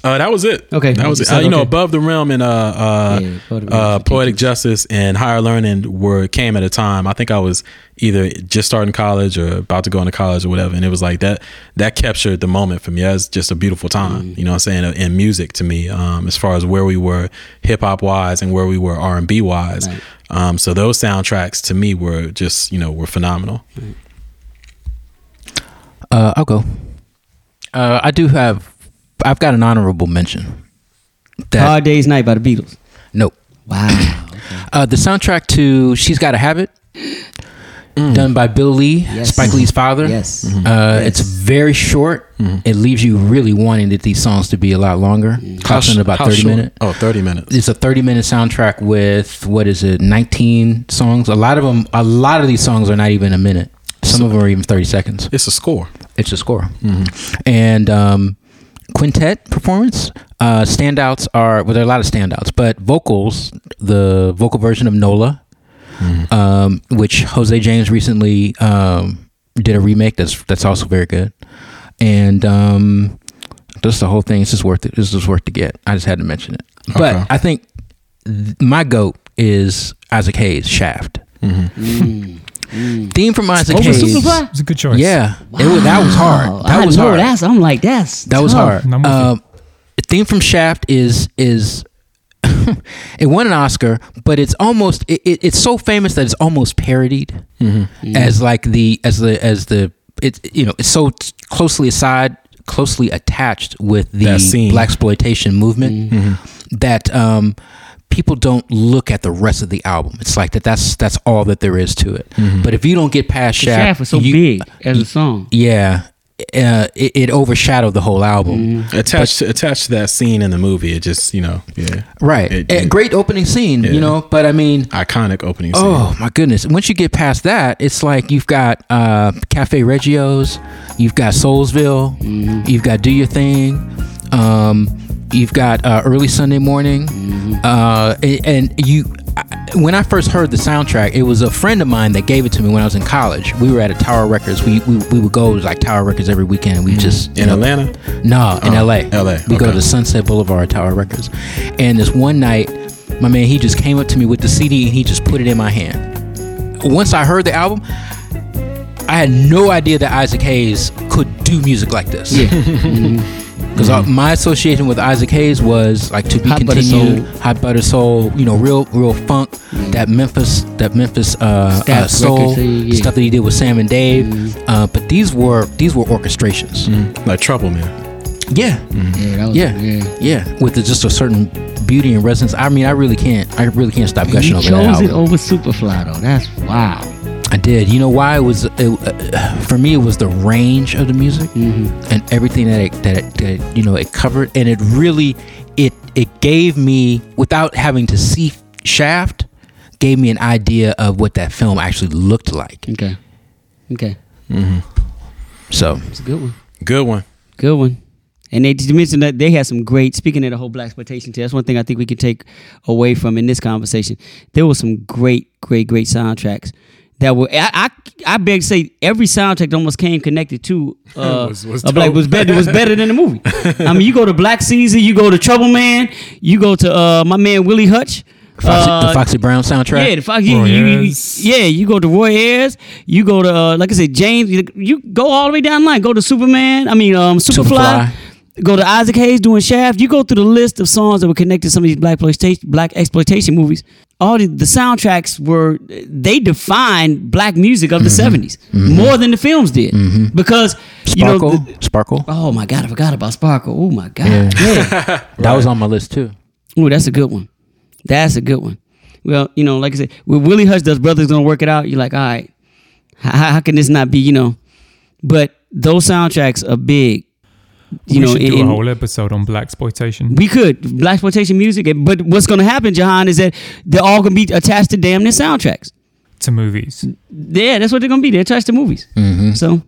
Uh, that was it. Okay. that was You it. said Uh, you know, above the rim and uh, uh, Yeah, Above uh, poetic justice and higher learning were came at a time. I think I was either just starting college or about to go into college or whatever, and it was like that. That captured the moment for me. It was just a beautiful time. Mm. You know, what I'm saying in music to me, um, as far as where we were hip hop wise and where we were R and B wise. Right. Um, so those soundtracks to me were just you know were phenomenal. Uh, I'll go. Uh, I do have. I've got an honorable mention. That Hard Day's Night by the Beatles. nope. Wow. Uh, the soundtrack to "She's Gotta Have It," done by Bill Lee, Yes. Spike Lee's father. Yes. Uh, Yes. It's very short. It leaves you really wanting that these songs to be a lot longer. Costing sh- about how thirty short? minutes. Oh, 30 minutes. It's a 30 minute soundtrack with what is it 19 songs a lot of them a lot of these songs are not even a minute some of them are even 30 seconds It's a score. It's a score. And um, quintet performance uh, standouts are well there are a lot of standouts but vocals the vocal version of nola um, which jose james recently um, did a remake that's that's also very good. And um, just the whole thing. It's just worth it. It's just worth to get. I just had to mention it. But i think th- my goat is isaac hayes shaft theme from isaac Over hayes Superfly? It's a good choice. yeah, it was, that was hard. That I was know hard. That's, I'm like, that's that was hard. I'm with you. Um, theme from Shaft is is it won an Oscar, but it's almost it, it, it's so famous that it's almost parodied Mm-hmm. as like the as the as the it's you know it's so t- closely aside closely attached with the black exploitation movement Mm-hmm. that um people don't look at the rest of the album it's like that that's that's all that there is to it but if you don't get past The Shaft, Shaft was so you- big as a song. yeah uh, it, it overshadowed the whole album Attached to, attached to that scene in the movie, it just you know, yeah, Right. It- A it- great opening scene, Yeah. you know, but I mean, iconic opening scene. oh my goodness. Once you get past that, it's like you've got uh, Cafe Reggio's, you've got Soulsville, you've got Do Your Thing, um, you've got uh, Early Sunday Morning. Uh, and, and you, when I first heard the soundtrack, it was a friend of mine that gave it to me when I was in college. We were at a Tower Records. We, we, we would go to like Tower Records every weekend. We just, you in know, Atlanta. no, in Oh, LA. LA, We go okay. to Sunset Boulevard, Tower Records. And this one night, my man, he just came up to me with the CD and he just put it in my hand. Once I heard the album, I had no idea that Isaac Hayes could do music like this. Yeah. Because my association with Isaac Hayes was like to be Hot Butter continued, Soul. hot butter soul, you know, real, real funk, that Memphis, that Memphis uh, uh, soul records, yeah, yeah. stuff that he did with Sam and Dave. Uh, but these were these were orchestrations. like Trouble Man. Yeah, Yeah, that was, yeah, yeah. yeah, with the, just a certain beauty and resonance. I mean, I really can't, I really can't stop gushing You over that chose it over Superfly though. That's wow. I did. You know why? It was it, uh, for me. It was the range of the music Mm-hmm. and everything that it, that, it, that it, you know it covered, and it really it it gave me without having to see Shaft, gave me an idea of what that film actually looked like. Okay. Okay. So It's a good one. Good one. Good one. And they you mentioned that they had some great. Speaking of the whole black exploitation, that's one thing I think we can take away from in this conversation. There was some great, great, great soundtracks that were I, I I beg to say every soundtrack almost came connected to uh, Was- was a black was better was better than the movie. I mean, you go to Black Caesar, you go to Trouble Man, you go to uh, my man Willie Hutch. Foxy, uh, the Foxy Brown soundtrack. yeah, the Fox, you, Roy you, you- yeah, you go to Roy Ayers, you go to uh, like I said, James. You, you go all the way down the line. Go to Superman. I mean, um, Superfly. Superfly. Go to Isaac Hayes doing Shaft. You go through the list of songs that were connected to some of these black exploitation, black exploitation movies. All the, the soundtracks were they defined black music of the mm-hmm. 70s mm-hmm. more than the films did mm-hmm. because you know. Sparkle. the- Sparkle. oh my god, I forgot about Sparkle. Oh my god, Yeah. yeah. That was on my list too. Oh, that's a good one. That's a good one. Well, you know, like I said, when Willie Hutch does Brothers Gonna Work It Out, you're like, all right, how, how can this not be, you know? But those soundtracks are big. You we know, should do in- a whole episode on black exploitation. we could black exploitation music, but what's going to happen, Jahan, is that they're all going to be attached to damn near soundtracks. to movies. Yeah, that's what they're going to be. They're attached to movies. Mm-hmm. So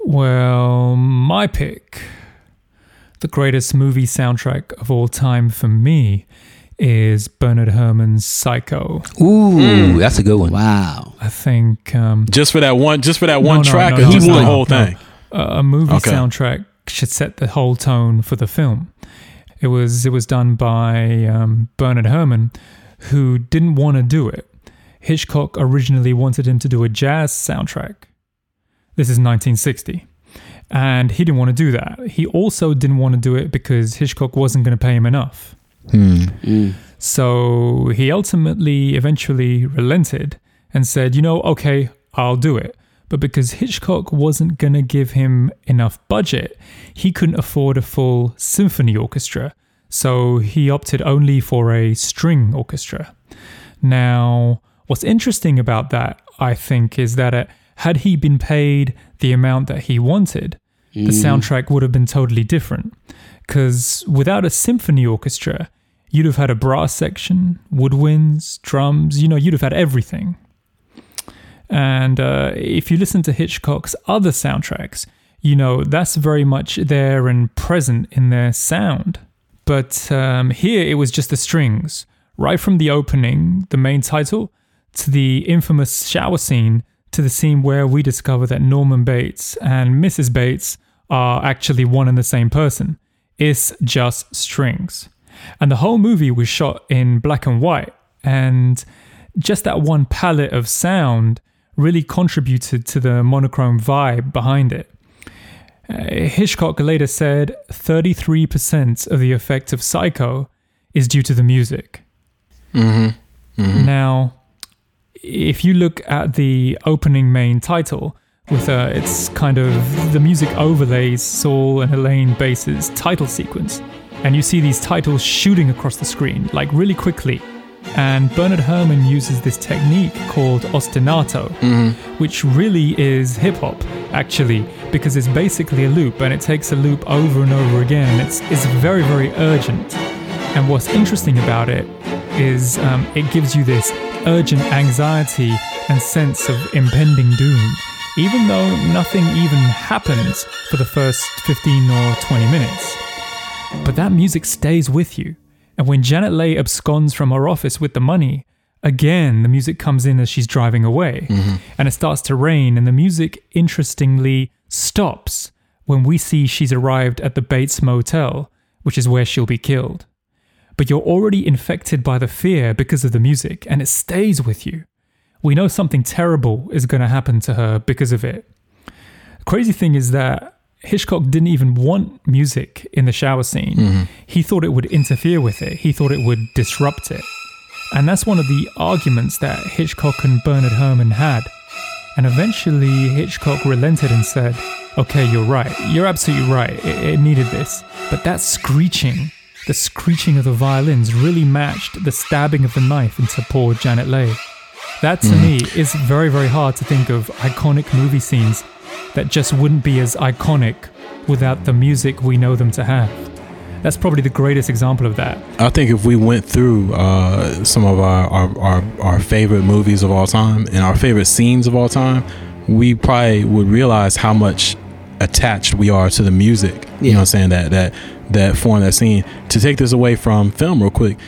Well, my pick, the greatest movie soundtrack of all time for me, is Bernard Herrmann's Psycho. Ooh, that's a good one. wow, I think um, Just for that one, just for that one no, track, no, or no, just the whole no. thing. a a movie Okay. soundtrack should set the whole tone for the film. It was it was done by um, Bernard Herrmann, who didn't want to do it. Hitchcock originally wanted him to do a jazz soundtrack. This is 1960. And he didn't want to do that. He also didn't want to do it because Hitchcock wasn't going to pay him enough. Hmm. So he ultimately, eventually relented and said, you know, okay, I'll do it. But because Hitchcock wasn't going to give him enough budget, he couldn't afford a full symphony orchestra. So he opted only for a string orchestra. Now, what's interesting about that, I think, is that uh, had he been paid the amount that he wanted, the soundtrack would have been totally different. Because without a symphony orchestra, you'd have had a brass section, woodwinds, drums, you know, you'd have had everything. And uh, if you listen to Hitchcock's other soundtracks, you know, that's very much there and present in their sound. But um, here it was just the strings, right from the opening, the main title, to the infamous shower scene, to the scene where we discover that Norman Bates and Mrs. Bates are actually one and the same person. It's just strings. And the whole movie was shot in black and white. And just that one palette of sound really contributed to the monochrome vibe behind it. Uh, Hitchcock later said 33% of the effect of Psycho is due to the music. Now, if you look at the opening main title, with uh, its kind of the music overlays Saul and Elaine Bass's title sequence, and you see these titles shooting across the screen like really quickly. And Bernard Herrmann uses this technique called ostinato, which really is hip hop, actually, because it's basically a loop and it takes a loop over and over again. It's, it's very, very urgent. And what's interesting about it is um, it gives you this urgent anxiety and sense of impending doom, even though nothing even happens for the first 15 or 20 minutes. But that music stays with you. And when Janet Leigh absconds from her office with the money, again, the music comes in as she's driving away. Mm-hmm. And it starts to rain, and the music, interestingly, stops when we see she's arrived at the Bates Motel, which is where she'll be killed. But you're already infected by the fear because of the music, and it stays with you. We know something terrible is going to happen to her because of it. Crazy thing is that Hitchcock didn't even want music in the shower scene. Mm-hmm. He thought it would interfere with it, he thought it would disrupt it. And that's one of the arguments that Hitchcock and Bernard Herrmann had. And eventually, Hitchcock relented and said, Okay, you're right. You're absolutely right. It, it needed this. But that screeching, the screeching of the violins, really matched the stabbing of the knife into poor Janet Leigh. That to mm-hmm. me is very, very hard to think of iconic movie scenes that just wouldn't be as iconic without the music we know them to have. That's probably the greatest example of that. I think if we went through uh, some of our, our, our, our favorite movies of all time and our favorite scenes of all time, we probably would realize how much attached we are to the music. You know what I'm saying? That that that form that scene. To take this away from film real quick,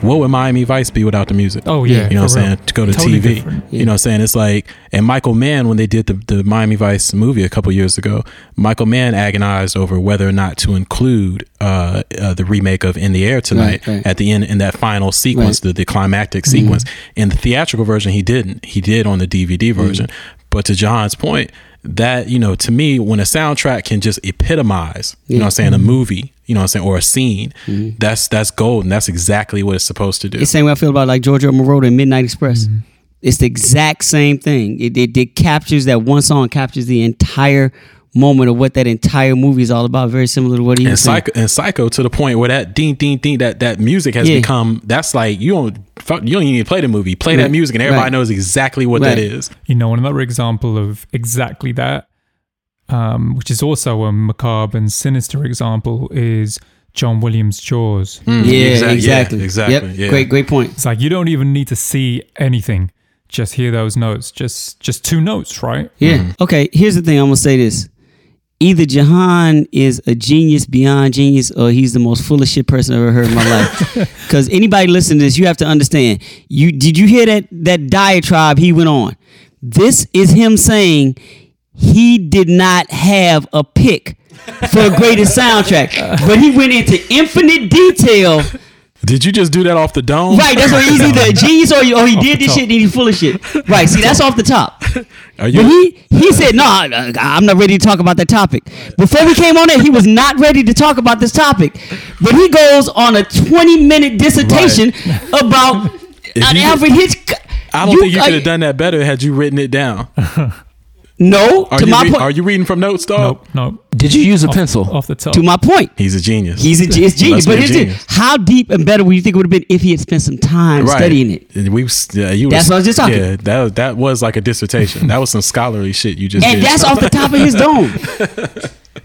what would Miami Vice be without the music? Oh yeah, You know what I'm real. saying? To go to Totally TV. different. You know what I'm saying? It's like, and Michael Mann, when they did the, the Miami Vice movie a couple years ago, Michael Mann agonized over whether or not to include uh, uh, the remake of In the Air Tonight Right, right. at the end in that final sequence, Right. the, the climactic sequence. In the theatrical version, he didn't. He did on the DVD version. But to John's point, that, you know, to me, when a soundtrack can just epitomize, you know what I'm saying, a mm-hmm. movie, you know what I'm saying, or a scene, mm-hmm. that's that's gold. And that's exactly what it's supposed to do. It's the same way I feel about like Giorgio Moroder and Midnight Express. Mm-hmm. It's the exact same thing. It, it it captures that one song captures the entire moment of what that entire movie is all about. Very similar to what he and was saying. psycho and psycho to the point where that ding ding ding that that music has Yeah. become that's like you don't fuck, you don't even play the movie play that music and everybody Right. knows exactly what that Right. is You know, another example of exactly that, um, which is also a macabre and sinister example, is John Williams' Jaws. Mm, Yeah, exact- yeah, exactly. exactly Yep. yeah. Great, great point. It's like you don't even need to see anything; just hear those notes. Just, just two notes, right? Yeah. Okay. Here's the thing. I'm gonna say this. Either Jahan is a genius beyond genius, or he's the most full of shit person I've ever heard in my life. Because anybody listening to this, you have to understand. You did you hear that that diatribe he went on? This is him saying he did not have a pick for a greatest soundtrack, but he went into infinite detail. Did you just do that off the dome Right. That's what he's either a genius or, he- or oh, he Off did this top. shit and he's full of shit. Right. See, that's off the top. are you But he he said, no, I, I'm not ready to talk about that topic. Before we came on it, he was not ready to talk about this topic. But he goes on a 20 minute dissertation about If an you- Alfred Hitchcock. I don't think you could have uh, done that better had you written it down. No, Are to you my re- point. are you reading from notes, dog? Nope, nope. Did you use a Off- pencil? off the top? to my point. He's a genius. He's a it's genius. But a here's the thing. genius. how deep and better would you think it would have been if he had spent some time right. studying it? And We yeah, you That's what I was just talking. Yeah, that that was like a dissertation. that was some scholarly shit you just And did. that's off the top of his dome.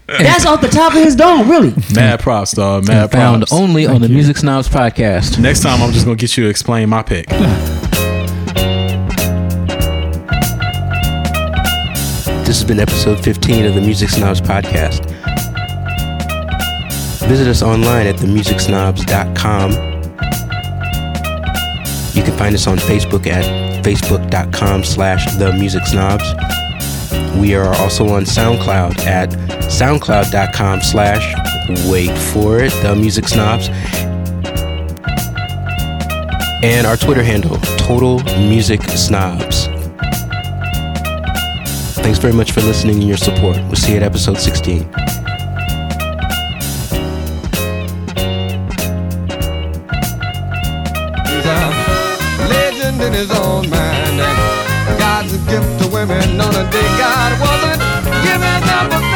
that's off the top of his dome, really. Mad props, dog. Mad Found props. Found only on the Music Snobs podcast. Next time, I'm just gonna get you to explain my pick. This has been episode 15 of the Music Snobs podcast. Visit us online at themusicsnobs.com. You can find us on Facebook at facebook.com slash themusicsnobs. We are also on SoundCloud at soundcloud.com slash wait for it, the music snobs. And our Twitter handle, Total Music Snobs. Thanks very much for listening and your support. We'll see you at episode 16. He's a legend in his own mind. God's a gift to women day God wasn't